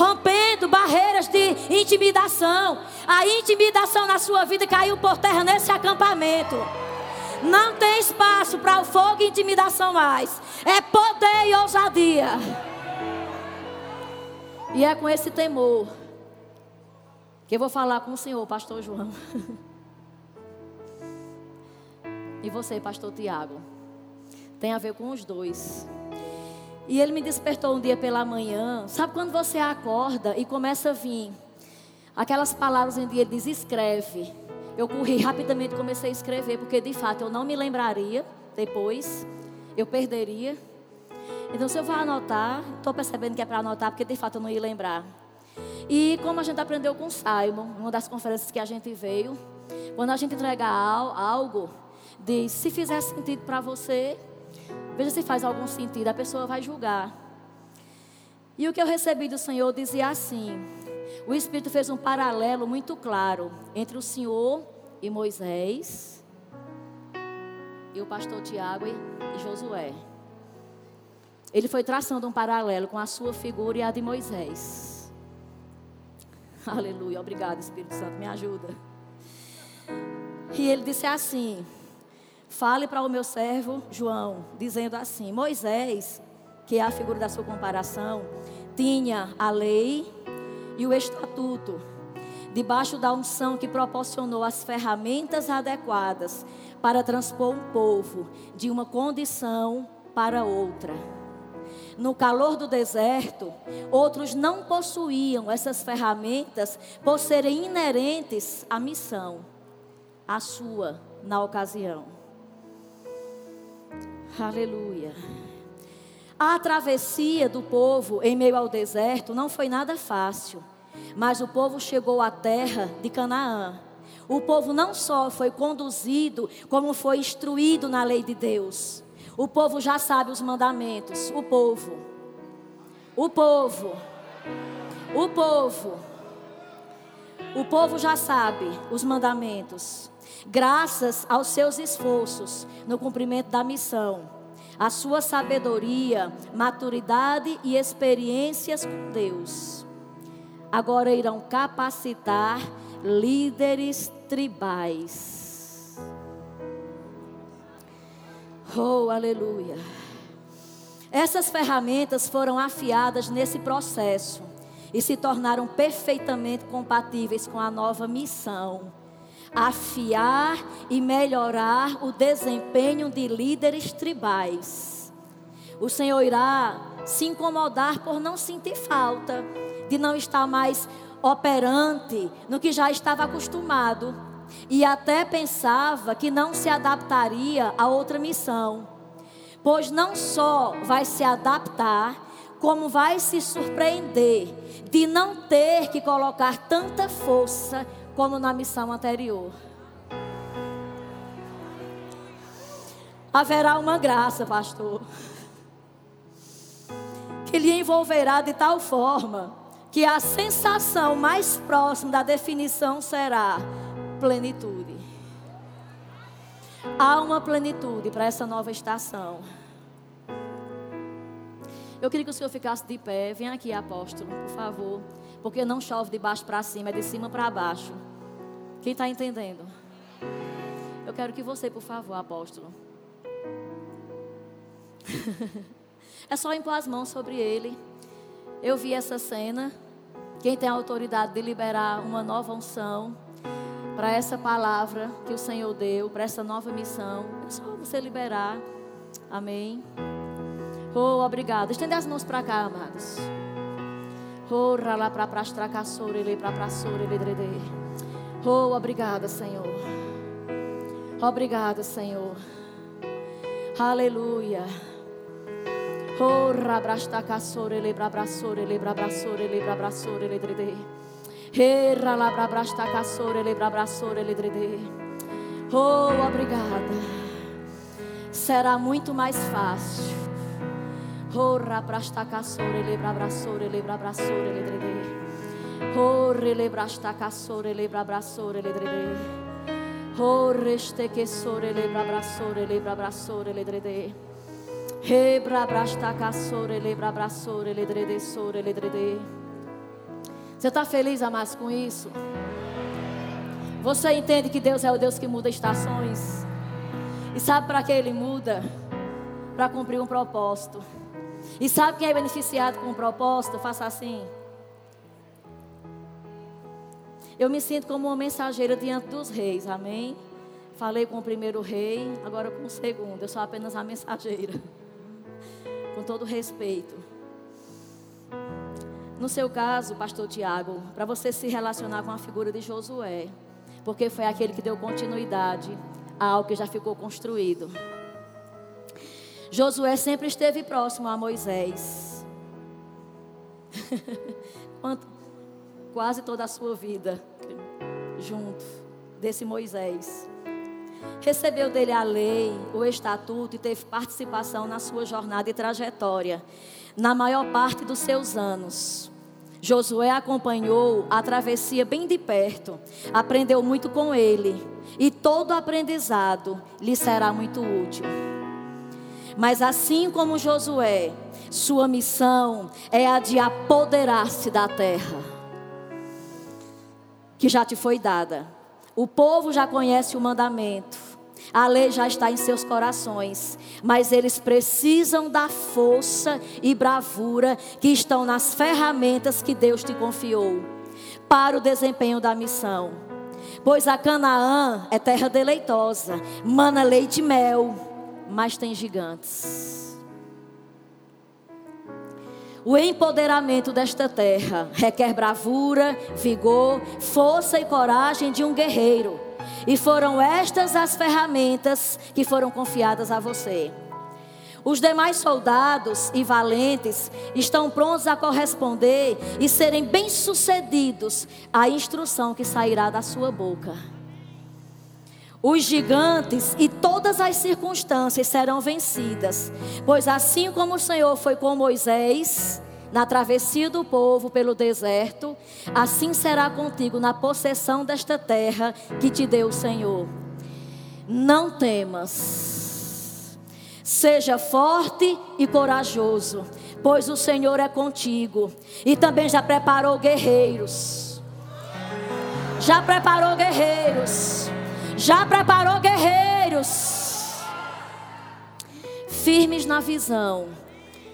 Rompendo barreiras de intimidação. A intimidação na sua vida caiu por terra nesse acampamento. Não tem espaço para o fogo e intimidação mais. É poder e ousadia. E é com esse temor que eu vou falar com o Senhor, Pastor João. E você, Pastor Tiago. Tem a ver com os dois. E ele me despertou um dia pela manhã. Sabe quando você acorda e começa a vir aquelas palavras em dia diz: escreve. Eu corri rapidamente comecei a escrever, porque de fato eu não me lembraria depois, eu perderia. Então, se eu vou anotar, estou percebendo que é para anotar, porque de fato eu não ia lembrar. E como a gente aprendeu com Simon, uma das conferências que a gente veio, quando a gente entrega algo, diz: se fizer sentido para você, veja se faz algum sentido, a pessoa vai julgar. E o que eu recebi do Senhor dizia assim: o Espírito fez um paralelo muito claro entre o Senhor e Moisés, e o pastor Tiago e Josué. Ele foi traçando um paralelo com a sua figura e a de Moisés. Aleluia, obrigado Espírito Santo, me ajuda. E ele disse assim: Fale para o meu servo João, dizendo assim: Moisés, que é a figura da sua comparação, tinha a lei e o estatuto, debaixo da unção que proporcionou as ferramentas adequadas para transpor um povo de uma condição para outra. No calor do deserto, outros não possuíam essas ferramentas por serem inerentes à missão, a sua na ocasião. Aleluia. A travessia do povo em meio ao deserto não foi nada fácil, mas o povo chegou à terra de Canaã. O povo não só foi conduzido, como foi instruído na lei de Deus. O povo já sabe os mandamentos. O povo. O povo. O povo. O povo já sabe os mandamentos graças aos seus esforços no cumprimento da missão, a sua sabedoria, maturidade e experiências com Deus. Agora irão capacitar líderes tribais. Oh, aleluia. Essas ferramentas foram afiadas nesse processo e se tornaram perfeitamente compatíveis com a nova missão afiar e melhorar o desempenho de líderes tribais. O Senhor irá se incomodar por não sentir falta, de não estar mais operante no que já estava acostumado e até pensava que não se adaptaria a outra missão. Pois não só vai se adaptar, como vai se surpreender de não ter que colocar tanta força como na missão anterior. Haverá uma graça, pastor, que lhe envolverá de tal forma que a sensação mais próxima da definição será plenitude. Há uma plenitude para essa nova estação. Eu queria que o senhor ficasse de pé. Vem aqui, apóstolo, por favor. Porque não chove de baixo para cima, é de cima para baixo. Quem está entendendo? Eu quero que você, por favor, apóstolo. é só impor as mãos sobre ele. Eu vi essa cena. Quem tem a autoridade de liberar uma nova unção para essa palavra que o Senhor deu, para essa nova missão, é só você liberar. Amém. Oh, obrigado. Estende as mãos para cá, amados. Oh, rala para para. Oh, obrigada, Senhor. Obrigada, Senhor. Aleluia. Oh, rabrasta braçore, ledrede. Oh, obrigada. Será muito mais fácil. Oh, rabrasta caçore, lebra braçore, lebra braçore, ledrede Oh, relebrasta caçore, lebra abraçore, ledrede. Oh, reste que sore, lebra abraçore, lebra abraçore, ledrede. Rebra brasta caçore, lebra abraçore, ledrede, sore. Você está feliz, amados, com isso? Você entende que Deus é o Deus que muda estações? E sabe para que Ele muda? Para cumprir um propósito. E sabe quem é beneficiado com o propósito? Faça assim. Eu me sinto como uma mensageira diante dos reis, amém? Falei com o primeiro rei, agora com o segundo. Eu sou apenas a mensageira. Com todo respeito. No seu caso, pastor Tiago, para você se relacionar com a figura de Josué, porque foi aquele que deu continuidade a algo que já ficou construído. Josué sempre esteve próximo a Moisés. Quase toda a sua vida junto desse Moisés. Recebeu dele a lei, o estatuto e teve participação na sua jornada e trajetória, na maior parte dos seus anos. Josué acompanhou a travessia bem de perto, aprendeu muito com ele, e todo aprendizado lhe será muito útil. Mas assim como Josué, sua missão é a de apoderar-se da terra que já te foi dada. O povo já conhece o mandamento. A lei já está em seus corações, mas eles precisam da força e bravura que estão nas ferramentas que Deus te confiou para o desempenho da missão. Pois a Canaã é terra deleitosa, mana leite e mel, mas tem gigantes. O empoderamento desta terra requer bravura, vigor, força e coragem de um guerreiro. E foram estas as ferramentas que foram confiadas a você. Os demais soldados e valentes estão prontos a corresponder e serem bem-sucedidos à instrução que sairá da sua boca. Os gigantes e todas as circunstâncias serão vencidas, pois assim como o Senhor foi com Moisés na travessia do povo pelo deserto, assim será contigo na possessão desta terra que te deu o Senhor. Não temas, seja forte e corajoso, pois o Senhor é contigo e também já preparou guerreiros. Já preparou guerreiros já preparou guerreiros firmes na visão,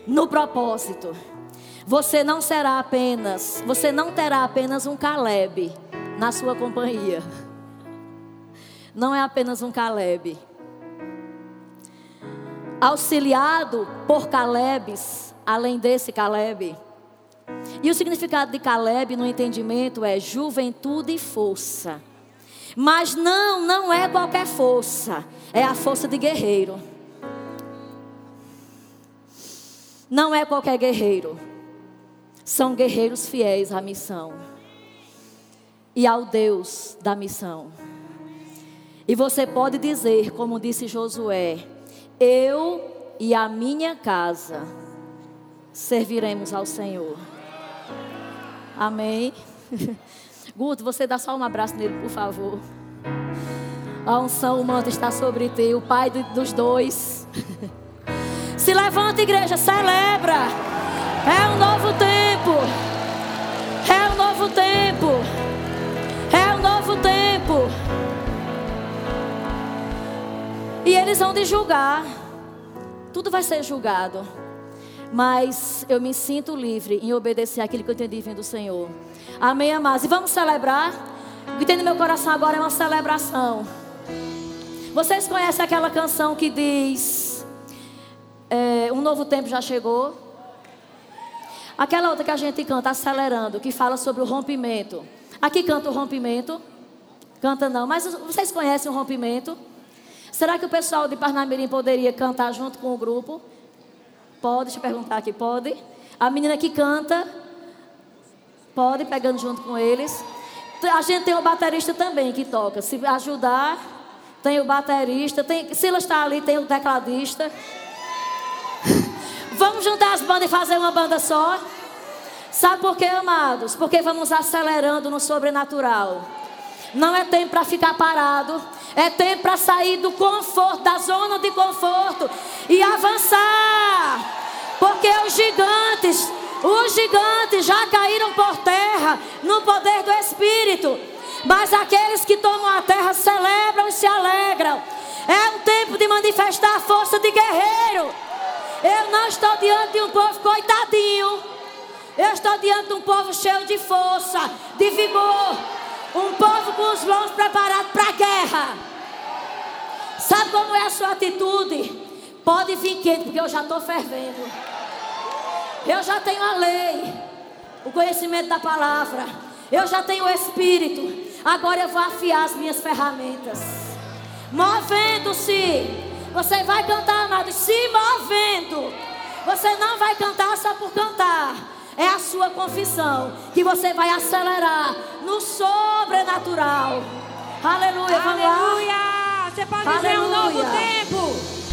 no propósito. Você não será apenas, você não terá apenas um Caleb na sua companhia. Não é apenas um Caleb. Auxiliado por Calebes, além desse Caleb. E o significado de Caleb no entendimento é juventude e força. Mas não, não é qualquer força. É a força de guerreiro. Não é qualquer guerreiro. São guerreiros fiéis à missão e ao Deus da missão. E você pode dizer, como disse Josué: Eu e a minha casa serviremos ao Senhor. Amém. Guto, você dá só um abraço nele, por favor. A unção, o manto está sobre ti, o pai dos dois. Se levanta, igreja, celebra. É um novo tempo. É um novo tempo. É um novo tempo. E eles vão de julgar. Tudo vai ser julgado. Mas eu me sinto livre em obedecer aquilo que eu entendi vindo do Senhor. Amém, amados? E vamos celebrar. O que tem no meu coração agora é uma celebração. Vocês conhecem aquela canção que diz: é, Um novo tempo já chegou? Aquela outra que a gente canta, acelerando, que fala sobre o rompimento. Aqui canta o rompimento. Canta não, mas vocês conhecem o rompimento? Será que o pessoal de Parnamirim poderia cantar junto com o grupo? Pode, deixa eu perguntar aqui, pode? A menina que canta Pode, pegando junto com eles. A gente tem o baterista também que toca. Se ajudar, tem o baterista. Tem, Silas está ali, tem o tecladista. Vamos juntar as bandas e fazer uma banda só? Sabe por quê, amados? Porque vamos acelerando no sobrenatural. Não é tempo para ficar parado. É tempo para sair do conforto, da zona de conforto e avançar. Porque os gigantes, os gigantes já caíram por terra no poder do Espírito. Mas aqueles que tomam a terra celebram e se alegram. É um tempo de manifestar a força de guerreiro. Eu não estou diante de um povo coitadinho. Eu estou diante de um povo cheio de força, de vigor. Um povo com os mãos preparados para a guerra. Sabe como é a sua atitude? Pode vir quente, porque eu já estou fervendo. Eu já tenho a lei, o conhecimento da palavra. Eu já tenho o Espírito. Agora eu vou afiar as minhas ferramentas. Movendo-se. Você vai cantar, amado, se movendo. Você não vai cantar só por cantar é a sua confissão que você vai acelerar no sobrenatural. Aleluia, Aleluia. Você pode Aleluia. dizer um novo tempo.